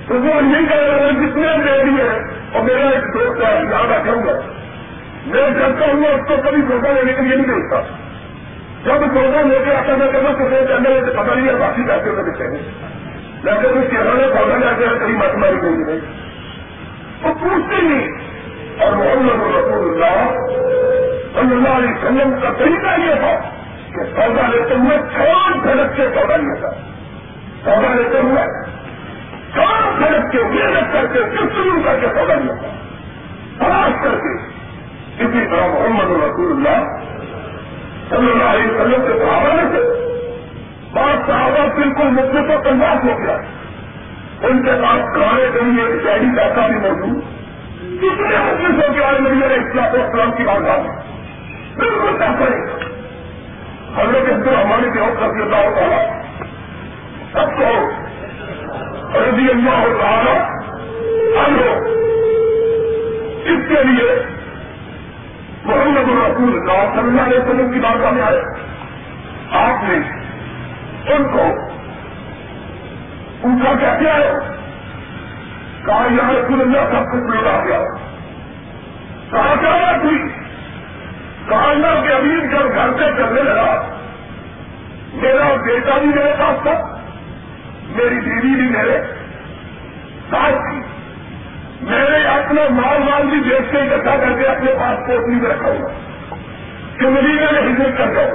تو وہ نہیں کر رہے جتنے دے دیے اور میرا ایک دوست ہے یہاں رکھوں گا میں کرتا ہوں، اس کو کبھی دھوکہ لینے کے لیے نہیں دیکھتا جب دھوکہ لے کے آتا میں کہنا تو میرے اندر پتا نہیں ہے، باقی پیسے میں دیکھتے ہیں لیکن کوئی چہرہ نے پودا جاتے ہیں کبھی مت ماری کوئی نہیں۔ وہ پوچھتے نہیں۔ اور محمد رسول اللہ صلی اللہ علیہ وسلم کا طریقہ یہ تھا کہ سودا لیتے ہوئے چار دھڑک کے سودا لیا تھا۔ سودا لیتے ہوئے چار دھڑک کے محنت کر کے، کس کر کے سودا لیا تھا۔ تلاش کر کے اسی طرح محمد رسول اللہ صلی اللہ علیہ وسلم کے صحابہ سے بات صحابہ بالکل مجھے تو کنواس ہو گیا ان کے پاس کھانے کے لیے شہری پیسہ بھی موجود۔ کتنے مجلس ہو کے آج میری میرے اسلام اسلام کی بات میں بالکل پیسہ نہیں۔ حضرت عبد الرحمان کے حق رضی اللہ تعالیٰ سب کو رضی اللہ تعالیٰ ہم اس کے لیے محمد الرسول اللہ صلی اللہ علیہ وسلم کی بات میں آئے۔ آپ نے ان کو پوچھا کہتے آئے کہا یہاں رسول اللہ، سب کچھ مل رہا گیا کہا، کیا تھی کہا کے امیر جب گھر سے چلنے لگا، میرا بیٹا بھی میرے پاس تھا، میری بیوی بھی میرے ساتھ تھی میں نے اپنا مال مال بھی بیچ کے اکٹھا کر کے اپنے پاس پوٹلی میں رکھا ہوا کہ مجھے میں نے ہجرت کر جاؤ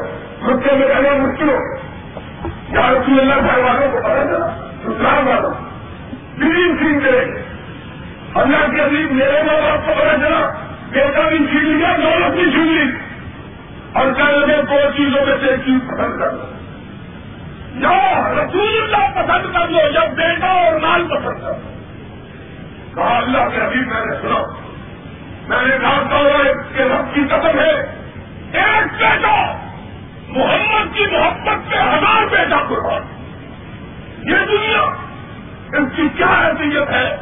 مجھ سے میں مشکل ہو یا رسول اللہ گھر والوں کو پتا چلا سسرال والوں تین چھین کرے اللہ کے عزیز میرے ماں باپ کو پتا چلا۔ بیٹا بھی چھین لیا، دولت بھی چھین لی۔ اور کہنے لگے، دو چیزوں میں سے ایک چیز پسند کر لو۔ یا رسول اللہ پسند کر لو، یا بیٹا اور مال پسند کر لو۔ کہا، اللہ کے ابھی میں نے سنا۔ میں نے کہا کہ رب کی قسم ہے۔ ایک بیٹا محمد کی محبت پہ ہزار بیٹا قربان۔ یہ دنیا ان کی کیا حیثیت ہے؟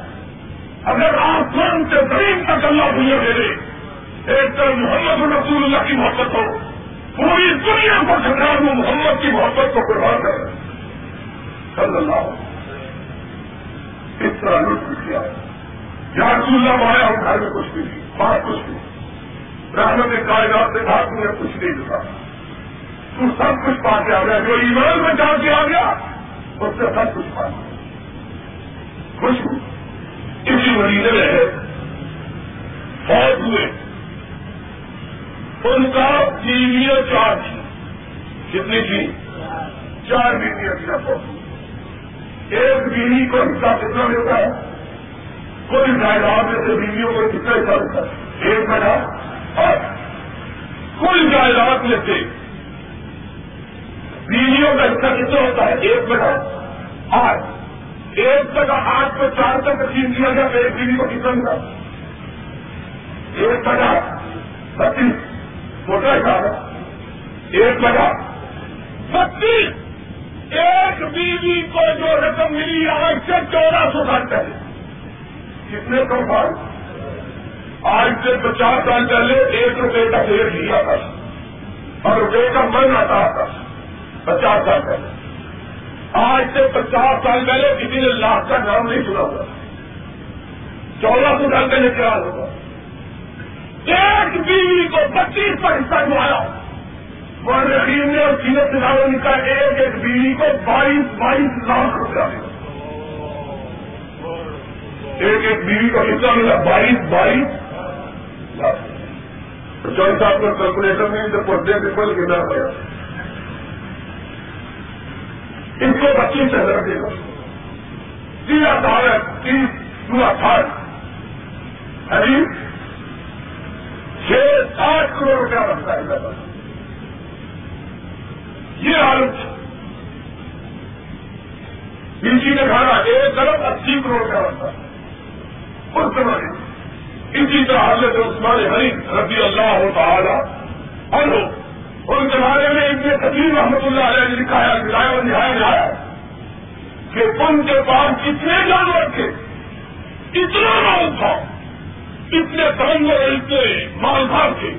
اگر آپ سے زمین تک اللہ دنیا دے دے ایک طرف محمد رسول اللہ کی محبت ہو، پوری دنیا کو سرکار وہ محمد کی محبت کو قربان کر صلی اللہ اس طرح لطف کیا۔ یا رسول اللہ آیا ہوں گھر میں کچھ نہیں۔ بات کچھ نہیں۔ رحمت کائنات نے کہا تمہیں کچھ نہیں دکھا تو سب کچھ پا کے آ گیا۔ جو ایمان میں جان کے آ گیا، اس سے سب کچھ پا گیا۔ خوش ہوں اسی مریضے میں ہے۔ فوج ہوئے۔ ان کا بیویاں چار تھی۔ کتنی تھی؟ چار بیویاں تھی فوج ایک بیوی کو حصہ کتنا ملتا ہے؟ کوئی جائیداد میں سے بیویوں کو کتنا حصہ ملتا ہے؟ ایک مہینہ اور کل جائیداد میں سے بیویوں کا حصہ کتنا ہوتا ہے ایک مہینہ آٹھ ایک جگہ آٹھ کو چار تک تقسیم کیا گیا تو ایک بیوی کو کتنا ملا ایک جگہ بتیس چھوٹا حساب ایک جگہ بتیس ایک بیوی کو جو رقم ملی آج سے چودہ سو سال پہلے۔ کتنے کم سال؟ آج سے پچاس سال پہلے ایک روپے کا شیئر لیا تھا۔ اور روپے کا من آتا تھا۔ پچاس سال پہلے۔ آج سے پچاس سال پہلے کسی نے لاکھ کا نام نہیں سنا ہوا چودہ سو سال پہلے کیا ہوگا؟ ایک بیوی کو پچیس کا حصہ نمایا مرحیم نے اور سیرت سنانے کا ایک ایک بیوی کو بائیس بائیس لاکھ روپیہ ملا۔ ایک ایک بیوی کا حصہ ملا؟ بائیس بائیس لاکھ۔ چوبیس صاحب کا کیلکولیٹر نہیں، تو پڑھتے کے پل گنا پڑا اس کو پچیس ہزار دے گا تیرا تارک تیس پورا تھاٹ ابھی چھ ساٹھ کروڑ روپیہ بنتا ہے یہ حالت بیچی نے کھانا ایک ارب اسی کروڑ روپیہ بنتا ہے۔ اس زمانے اسی طرح حضرت عثمان ہری رضی اللہ تعالی اور ان زمانے میں ان کے تقریب رحمت اللہ علیہ نے لکھا ہے اور نہایا جایا کہ ان کے پاس کتنے جانور تھے، اتنا مال تھا، اتنے ترنگ اور اتنے مالدار تھے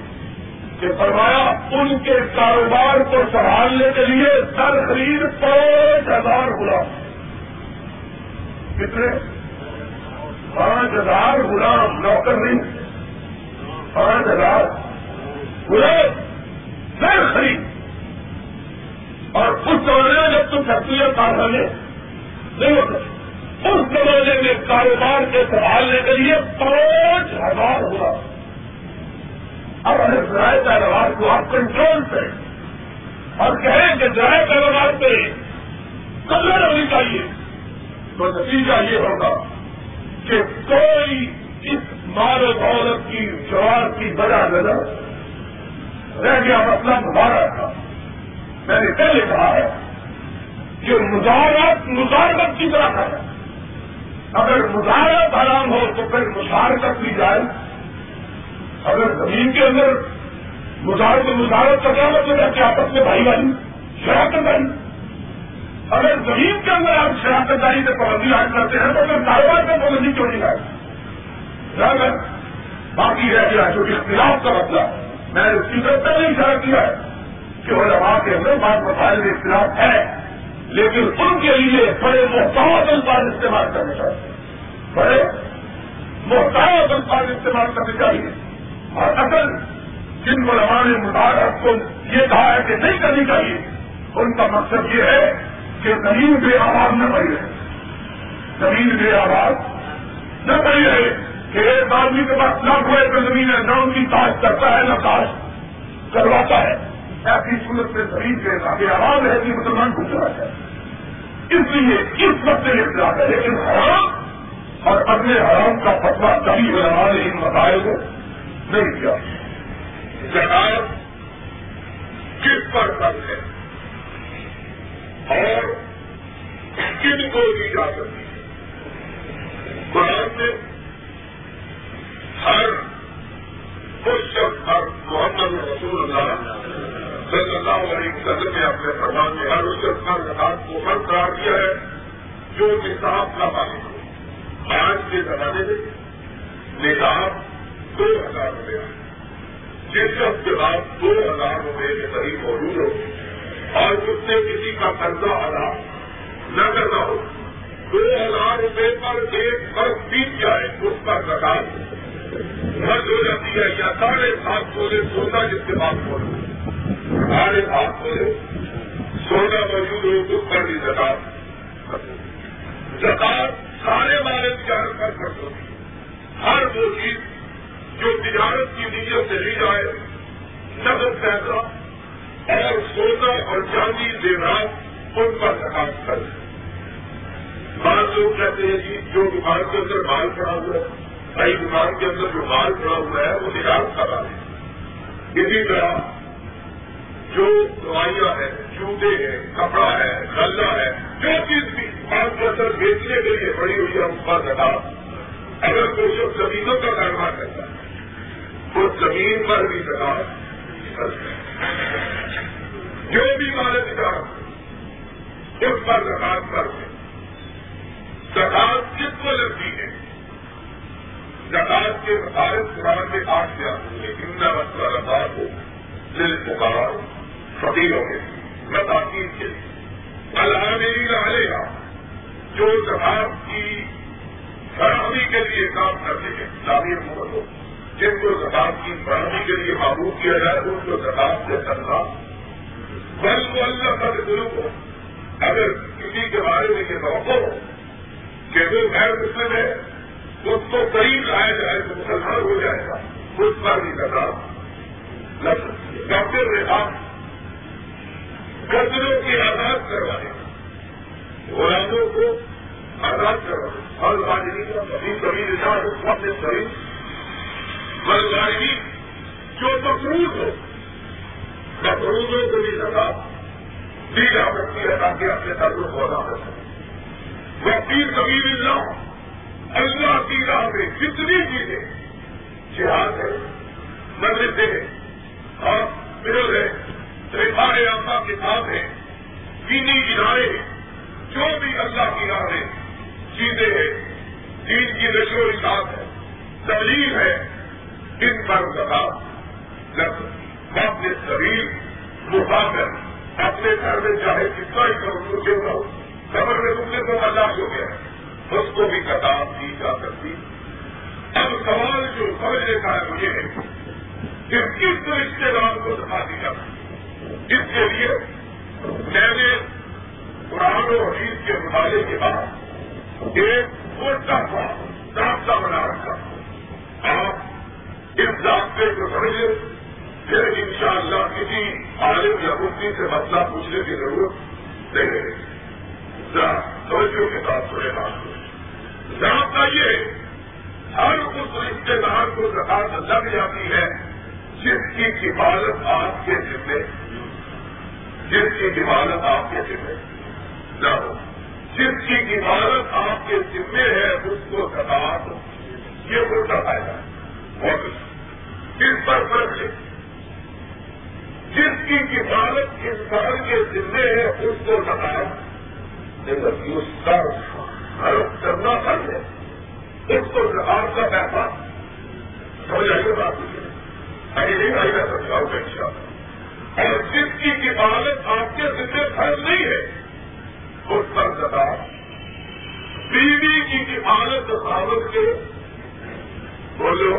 کہ فرمایا ان کے کاروبار کو سنبھالنے کے لیے سر خرید پانچ ہزار ہوا کتنے؟ پانچ ہزار غلام، نوکر نہیں، پانچ ہزار غلام۔ پھر خرید۔ اور اس زمانے میں جب تم فیکٹری کارخانے نہیں ہوتے، اس زمانے میں کاروبار کے سنبھالنے کے لیے پانچ ہزار ہوا۔ اب اگر ذرائع کاروبار کو آپ کنٹرول کریں اور کہیں کہ ذرائع کاروبار پہ کلر ہونی چاہیے۔ تو نتیجہ یہ ہوگا کہ کوئی اس مال و دولت کی جواب کی وجہ نظر رہ گیا مطلب ہمارا تھا میں نے پہلے کہا ہے کہ مظاہرات مزارت کی طرح ہے۔ اگر مظاہرت حرام ہو تو پھر مشارکت بھی جائے۔ اگر زمین کے اندر مظاہر مزارت کا کیا مطلب ہے؟ کہ آپس میں بھائی بھائی، شراکت داری۔ اگر زمین کے اندر آپ شراکت داری سے پابندی عائد کرتے ہیں تو پھر کاروبار میں پابندی کیوں نہیں آئے باقی رہ گیا جو اختلاف کا مطلب میں نے اس کی طرف پہلے اشارہ کیا ہے کہ وہ کے اندر بات مسائل میں اختلاف ہے، لیکن ان کے لیے بڑے محتاط الفاظ استعمال کرنے چاہیے۔ بڑے محتاط الفاظ استعمال کرنے چاہیے۔ اور اصل جن کو نے مطالعہ کو یہ کہا ہے کہ نہیں کرنی چاہیے، ان کا مقصد یہ ہے کہ زمین بے آواز نہ پڑی رہے۔ زمین بے آواز نہ پڑی رہے۔ کہ ایک آدمی کے پاس لاکھ ہوئے تو زمین ہے، نہ ان کی تاش کرتا ہے، نہ تاش کرواتا ہے۔ ایسی صورت سے زمین کے بے آواز ہے کہ مسلمان گزرا ہے۔ اس لیے اس وقت یہ اختلاف ہے، لیکن حرام اور اپنے حرام کا فتوا کبھی علماء نے ان مسائل کو نہیں کیا۔ جناب کس پر فرض ہے؟ اور کن کو دی جا سکتی قرآن میں ہر اس شخص، ہر محمد رسول اللہ صلی اللہ علیہ وسلم نے اپنے فرمان میں ہر اس شخص، ہر زکات کو ہر قرار دیا ہے جو نصاب کا پانی ہو۔ آج کے زمانے میں نصاب دو ہزار روپیہ ہے جس شخص کے بعد دو ہزار روپے کے قریب موجود ہو۔ اور اس نے کسی کا قرضہ ادا نہ کرنا ہو۔ دو ہزار روپے پر ایک فرق بیت جائے، اس پر زکات۔ مرد ہو جاتی ہے یا ساڑھے سات سو سونا جس کے بعد موجود ساڑھے سات سو سونا موجود ہو اس پر بھی زکات۔ زکات سارے والے تجارت پر خرچ ہوتی ہر وہ چیز جو تجارت کی نیت سے لی جائے، نقد پیسہ اور سونا اور چاندی زیورات ان پر زکات کر بعض لوگ کہتے ہیں جی جو دکان کے اندر مال پڑا ہوا ہے بھائی دکان کے اندر جو مال پڑا ہوا ہے، وہ تجارت کا مال ہے۔ اسی طرح جو دوائیاں ہیں، جوتے ہیں، کپڑا ہے، غلہ ہے، جو چیز بھی دکان کے اندر بیچنے کے لیے بڑی ہوئی ہے، اس پر زکات اگر کوئی شخص زمینوں کا کاروبار کرتا ہے تو زمین پر بھی زکات جو بھی مال تجارت اس پر زکات کرتے زکات کس کو لگتی ہے؟ زکات کے مطابق قرآن میں آٹھ دیا لیکن مسئلہ رفاظ ہو دل پکارا پکار فقیروں کے مساکین کے الحمد للہ جو زکات کی فراہمی کے لیے کام کرتے ہیں تعمیر محمد ہو جن کو زکات کی فراہمی کے لیے معبود کیا جائے، ان کو زکات سے کرنا بل کو اللہ کا گرو کو اگر کسی کے بارے میں یہ توقع ہو کہ وہ غیر مسلم ہے اس کو قریب لایا جائے تو مسلمان ہو جائے گا۔ اس پر بھی لگا ڈاکٹر نے آپ قدروں کی آزاد کروائے غلاموں کو آزاد کروائے ہر بادری کا کبھی کبھی نشان اپنے شریف بلوائی جو مقروض ہو۔ مقروضوں کو بھی لگا دی جا سکتی ہے تاکہ اپنے تعلق کو ادا کر سکے وکیل کبھی اللہ۔ اللہ کی راہ میں جتنی چیزیں جہاد ہے، مسجد ہے، اور مل ہے ریفارے آپا کتاب ہے، دینی ادارے ہیں، جو بھی اللہ کی راہ میں چیزیں ہیں، دین کی نشو و اشاعت ہے تعلیم ہے ان پر زکا، جب اپنے شریر مقابل اپنے گھر میں چاہے کتنا ہی کمزور کیوں نہ ہو خبر میں دوسرے کو برداشت ہو گیا اس کو بھی کتاب جا سکتی اب سوال جو سمجھنے کا ہے وہ یہ ہے کہ کس رشتے دار کو دکھا دی جا سکتی اس کے لیے میں نے قرآن و حدیث کے مطالعے کے بعد ایک چھوٹا سا بنا رکھا۔ آپ اس ضابطے کو سمجھے پھر ان شاء اللہ کسی عالم یا مفتی سے مسئلہ پوچھنے کی ضرورت نہیں ہے۔ توجہ کے ساتھ سنے بات ضابطہ یہ ہر اس رشتے دار کو زکات لگ جاتی ہے، جس کی حفاظت آپ کے ذمے جس کی حفاظت آپ کے ذمے نہ ہو جس کی حفاظت آپ کے ذمے ہے، اس کو زکات یہ ہوتا فائدہ ہے۔ اس پر فرق ہے، جس کی حفاظت انسان کے ذمے ہے، اس کو زکات اس کا حرف کرنا چاہیے اس کو آپ کا پیسہ سمجھ آئیے بات نہیں آئی میں سمجھاؤں گا ان اور جس کی عبادت آپ کے ذمہ فرض نہیں ہے، اس پر زدا بیوی کی عبادت رکاوٹ کے بولو،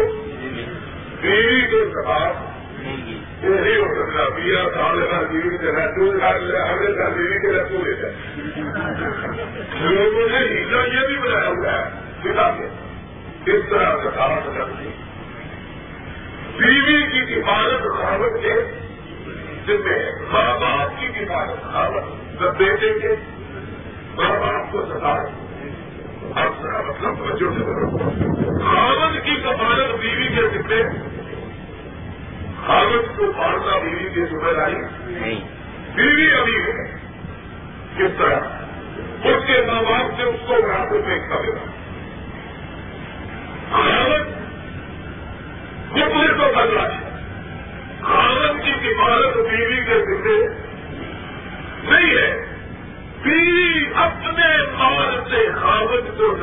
بیوی کے سباب لوگوں نے ہیلا یہ بھی بنایا ہوا ہے پتا کے کس طرح سکھاوت کرتی بیوی کی حفاظت رکاوٹ کے ذمہ ماں باپ کی حفاظت رکاوٹ جب بیٹے کے ماں باپ کو سکھاوت آپ ذرا مطلب بچوں سے خاوت کی کفالت بیوی کے ذمے خاوت کو پالنا بیوی کی ذمہ داری؟ بیوی ابھی ہے۔ کس طرح؟ اس کے ماں باپ سے اس کو برابر میں گا خاوت کتنے کو بدلا ہے خاوت کی کفالت بیوی کے ذمے نہیں ہے۔ بیوی اپنے مال سے خاوت کو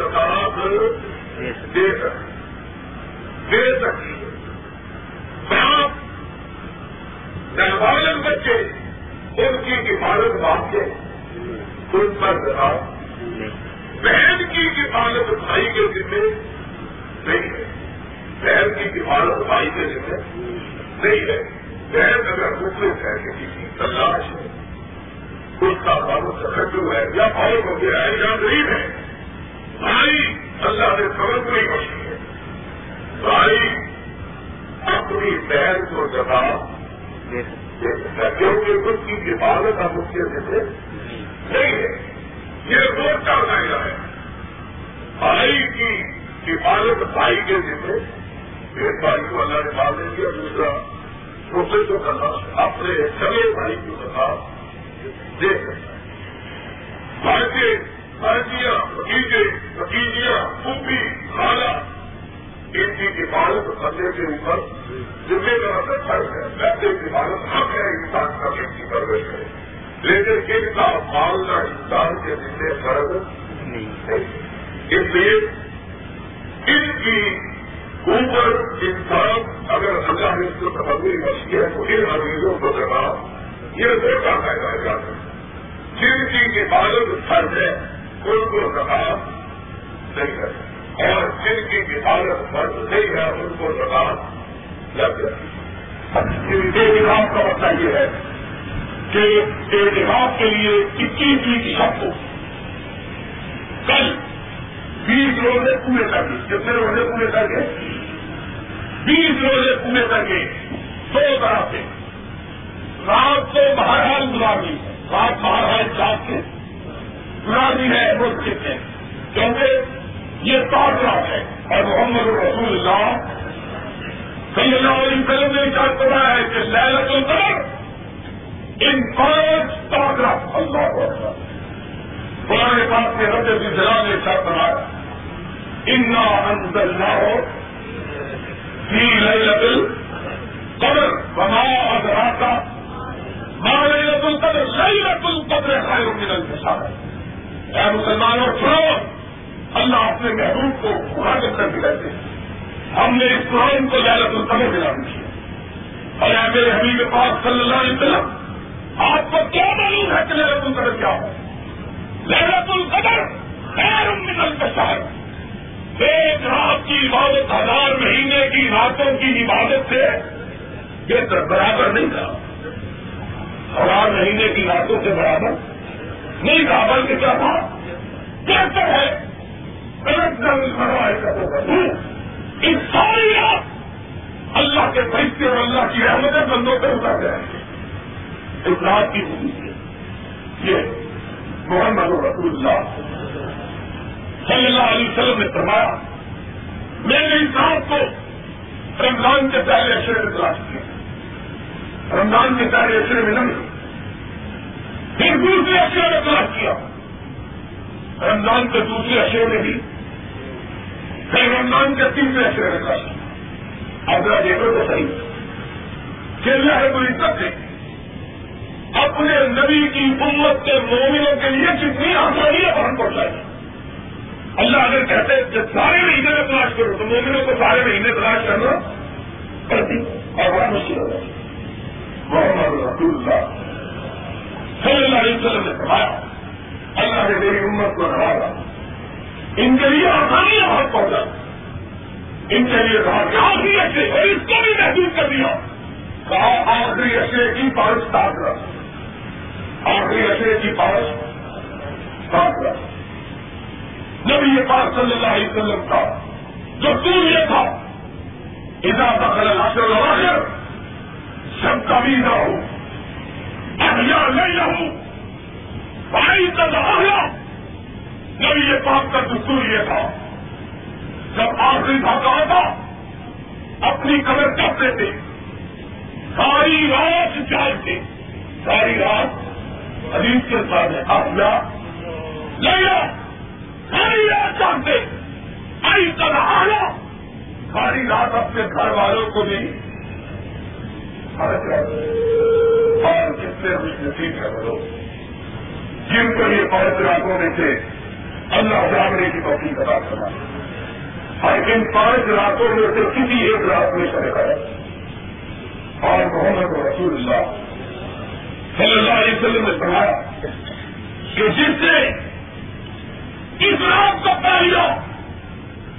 دے سکتی۔ دے سکتی۔ ہے باپ ان کی حفاظت باپ کے ان پر رہا بہن کی حفاظت بھائی کے ذمے نہیں ہے۔ بہن کی حفاظت بھائی کے ذمے نہیں ہے۔ بہن اگر مفلس ہے کسی کی تلاش ہے، اس کا تعلق سکھو ہے یا اور ہو گیا ہے یا غریب ہے، بھائی اللہ نے سمجھ نہیں بخشی ہے۔ بھائی اپنی بہن کو جواب کیونکہ اس کی حفاظت اب اس کے ذمے نہیں ہے۔ یہ کا دائرہ ہے بھائی کی حفاظت بھائی کے ذمے ایک بھائی کو اللہ نے گے اور دوسرا دوسرے کو کرنا اپنے سگے بھائی کو کرنا دے سکتا ہے۔ بھارتی بھارتیاں بھتیجے بھتیجیاں پوپی خالہ۔ ان کی حفاظت کرنے کے اوپر ذمہ دار کا فرض ہے۔ ویسے حفاظت حق ہے، انسان کا کی پرورش ہے لیکن ان کا پالنا انسان کے ذمہ فرض نہیں اس لیے ان کی اوپر انسان اگر اللہ نے اس کو تبدیلی بخشی ہے تو ان عزیزوں کو جگہ یہ دیکھا پیدا جاتا ہے۔ جن کی حفاظت فرض ہے، ان کو کہا نہیں ہے اور جن کی حفاظت فرض نہیں ہے، ان کو زبان لگ جاتی احتجاج کا مطلب یہ ہے کہ احتجاج کے لیے اکیس جی کی شب کو کل بیس روزے پورے کر دی کتنے روزے پورے کر کے بیس روزے پورے کر کے دو طرح سے۔ رات کو بہرحال گزارنی ہے۔ رات بہرحال چاپ کے گزارنی ہے، وہ کتنے کیونکہ یہ تاثرہ ہے۔ اور محمد رسول اللہ صلی اللہ علیہ وسلم نے چاہ کرا ہے کہ لہلت القدر ان پانچ تاثرہ اللہ کو قرآن پاک کے رب کی جلا نے چاہ کرا انا اندر نہ ہو فی لہلت القدر بنا ادرا کا ماں لہلت القدر؟ لہلت القدر خیر من الفساد اے مسلمانوں سنو اللہ اپنے محبوب کو مخاطب کر کے کہتے ہیں ہم نے اس قرآن کو لہلت القدر دلا دی اور اے میرے حبیب پاک صلی اللہ علیہ وسلم، آپ کو کیا معلوم ہے کہ لہلت القدر کیا ہو لہلت القدر خیر من البشر۔ ایک رات کی عبادت ہزار مہینے کی راتوں کی عبادت سے یہ برابر نہیں تھا۔ ہزار مہینے کی راتوں سے برابر نہیں تھا، بلکہ کیا تھا؟ بہتر ہے۔ اس ساری رات اللہ کے فیصلے اور اللہ کی احمد بندوں پہ اتر جائیں اس رات کی خوبی یہ محمد رسول اللہ صلی اللہ علیہ وسلم نے فرمایا، میں نے اس رات کو رمضان کے پہلے اشرے میں تلاش کیا۔ رمضان کے پہلے اشرے میں نہیں، پھر دوسرے اشرے میں تلاش کیا۔ رمضان کے دوسرے اشرے میں بھی پھر کے تیسرے اشرے میں تلاش کیا اب دیکھو تو صحیح۔ کہ اللہ رب العزت نے اپنے نبی کی امت کے مومنوں کے لیے کتنی آسانیاں بہن پہنچائی اللہ اگر کہتے کہ سارے مہینے میں تلاش کرو تو مومنوں کو سارے مہینے تلاش کرنا پڑتی اور بڑا مشکل ہو جاتی محمد رسول اللہ صلی اللہ علیہ وسلم نے فرمایا، اللہ نے میری امت کو نوازا۔ ان کے لیے آسانیاں بہت پہنچا ان کے لیے کہا کہ آخری اشے اور اس کو بھی محدود کر دیا۔ کہا، آخری اشے کی پارش ساتھ رکھ آخری اشے کی پارش ساتھ رکھ نبی یہ پاک صلی اللہ علیہ وسلم کا جو دور یہ تھا ادا بخل الحصر الآخر سب کبھی نہ ہو۔ احیا نہیں رہوں بھائی کا آیا نبی یہ پاک کا دستور یہ تھا۔ جب آخری تھا کہا تھا اپنی قبر کرتے تھے ساری رات جاگتے۔ ساری رات حدیث کے ساتھ ہے لیا ساری رات جانتے آئی کر آیا ساری رات اپنے گھر والوں کو بھی اور کتنے بھی نصیب ہے بولو جن کو یہ پانچ راتوں میں سے اللہ جاگنے کی توفیق ادا کرنا اور ان پانچ راتوں میں سے کسی ایک رات میں چلے گئے اور محمد رسول اللہ صلی اللہ علیہ وسلم نے فرمایا کہ جس سے اس رات کو پا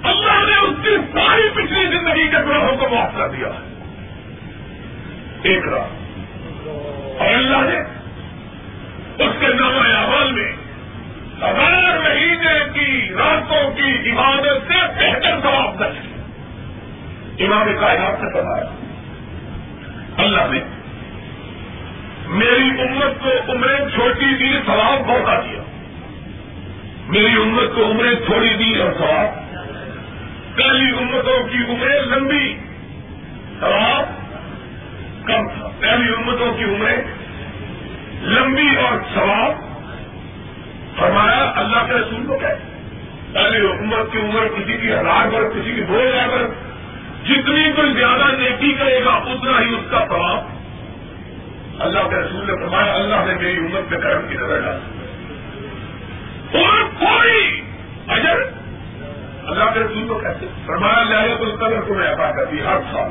اللہ نے اس کی ساری پچھلی زندگی کے گروہوں کو معاف کر دیا۔ ایک رات۔ اور اللہ نے اس کے نام احمد میں ہزار مہینے کی راتوں کی عبادت سے بہتر ثواب درج امام کائنات سے فرمایا، اللہ نے میری امت کو عمریں چھوٹی دی ثواب بہت دیا میری امت کو عمریں تھوڑی دی اور ثواب۔ پہلی امتوں کی عمریں لمبی، ثواب کم تھا۔ پہلی امتوں کی عمریں لمبی اور ثواب فرمایا، اللہ کے رسول کو کہتے پہلی امت کی عمر کسی کی ہزار برس، کسی کی دو ہزار برس۔ جتنی کوئی زیادہ نیکی کرے گا، اتنا ہی اس کا ثواب۔ اللہ کے رسول نے فرمایا، اللہ نے میری امت میں کرم کی نظر ڈالی۔ اور کوئی اجر اللہ کے رسول کو کہتے۔ فرمایا لہرت القدر کو میں عطا کرتی، ہر سال۔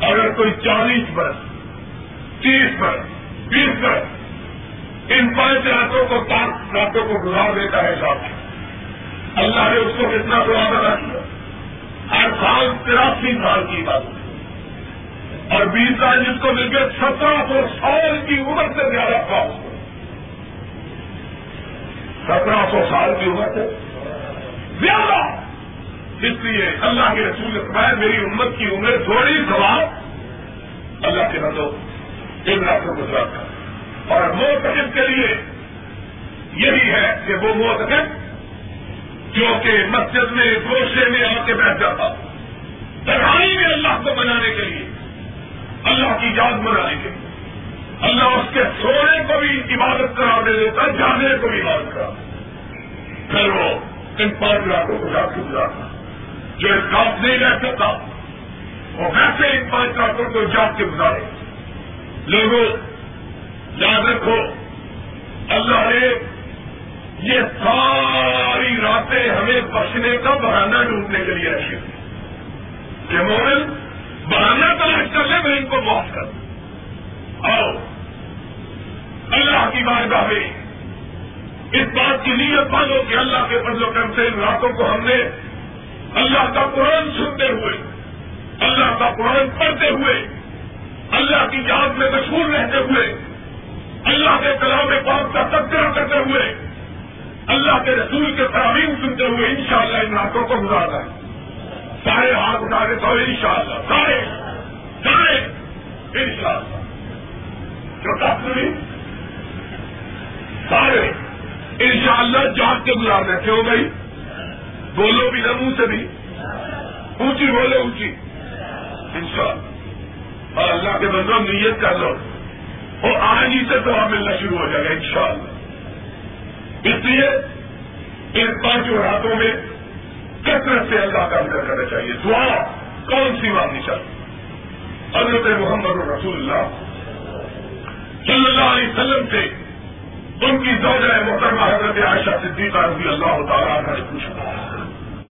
اگر کوئی چالیس برس، تیس برس، بیس برس ان پانچ راتوں کو پانچ راتوں کو گزار دیتا ہے صاحب اللہ نے اس کو کتنا سواب ادا کیا ہر سال تراسی سال کی بات۔ اور بیس سال جس کو مل کے سترہ سو سال کی عمر سے زیادہ تھا سترہ سو سال کی عمر سے زیادہ۔ اس لیے اللہ کے رسول نے فرمایا، میری امت کی عمر تھوڑی سوال اللہ کے نظر ان راتوں گزرا تھا اور موتقب کے لیے یہی ہے کہ وہ موتقب جو کہ مسجد میں گوشے میں آ کے بیٹھ جاتا تنہائی میں اللہ کو بنانے کے لیے، اللہ کی یاد بنانے کے لیے۔ اللہ اس کے سونے کو بھی عبادت کرا دے دیتا جانے کو بھی عبادت کرا پھر وہ ان پانچ لاکھوں کو جا کے گزارتا جو اس کام نہیں رہ سکتا، وہ ویسے ان پانچ لاکھوں کو جاگ کے گزارے۔ لوگوں یاد رکھو، اللہ نے یہ ساری راتیں ہمیں بخشنے کا بہانہ ڈھونڈنے کے لیے رکھی کہ مومن بہانہ تلاش کر لے، میں ان کو معاف کر دوں۔ اللہ کی بارگاہ میں اس بات کی نیت مانو کہ اللہ کے فضل و کرم سے ان راتوں کو ہم نے اللہ کا قرآن سنتے ہوئے، اللہ کا قرآن پڑھتے ہوئے، اللہ کی یاد میں مشہور رہتے ہوئے اللہ کے کلام پاک کا تذکرہ کرتے ہوئے، اللہ کے رسول کے فراہم سنتے ہوئے انشاءاللہ ان راتوں کو گزارنا ہے سارے ہاتھ اٹھا کے تو ان شاء اللہ سارے سارے ان شاء اللہ جو ڈاکٹر سارے۔ ان شاء اللہ جاگ کے گزار رہے ہو گئی۔ بولو بھی نہ منہ سے بھی۔ اونچی بولو اونچی۔ ان شاء اللہ اور اللہ کے بندوں، نیت کر لو۔ اور آج ہی سے دعا ملنا شروع ہو جائے گا ان شاء اللہ اس لیے ان پانچوں راتوں میں کثرت سے اللہ کا ذکر کرنا چاہیے۔ دعا کون سی مانگنی چاہیے؟ حضرت محمد رسول اللہ صلی اللہ علیہ وسلم سے ان کی زوجہ محترمہ حضرت عائشہ صدیقہ رضی اللہ تعالیٰ نے پوچھا۔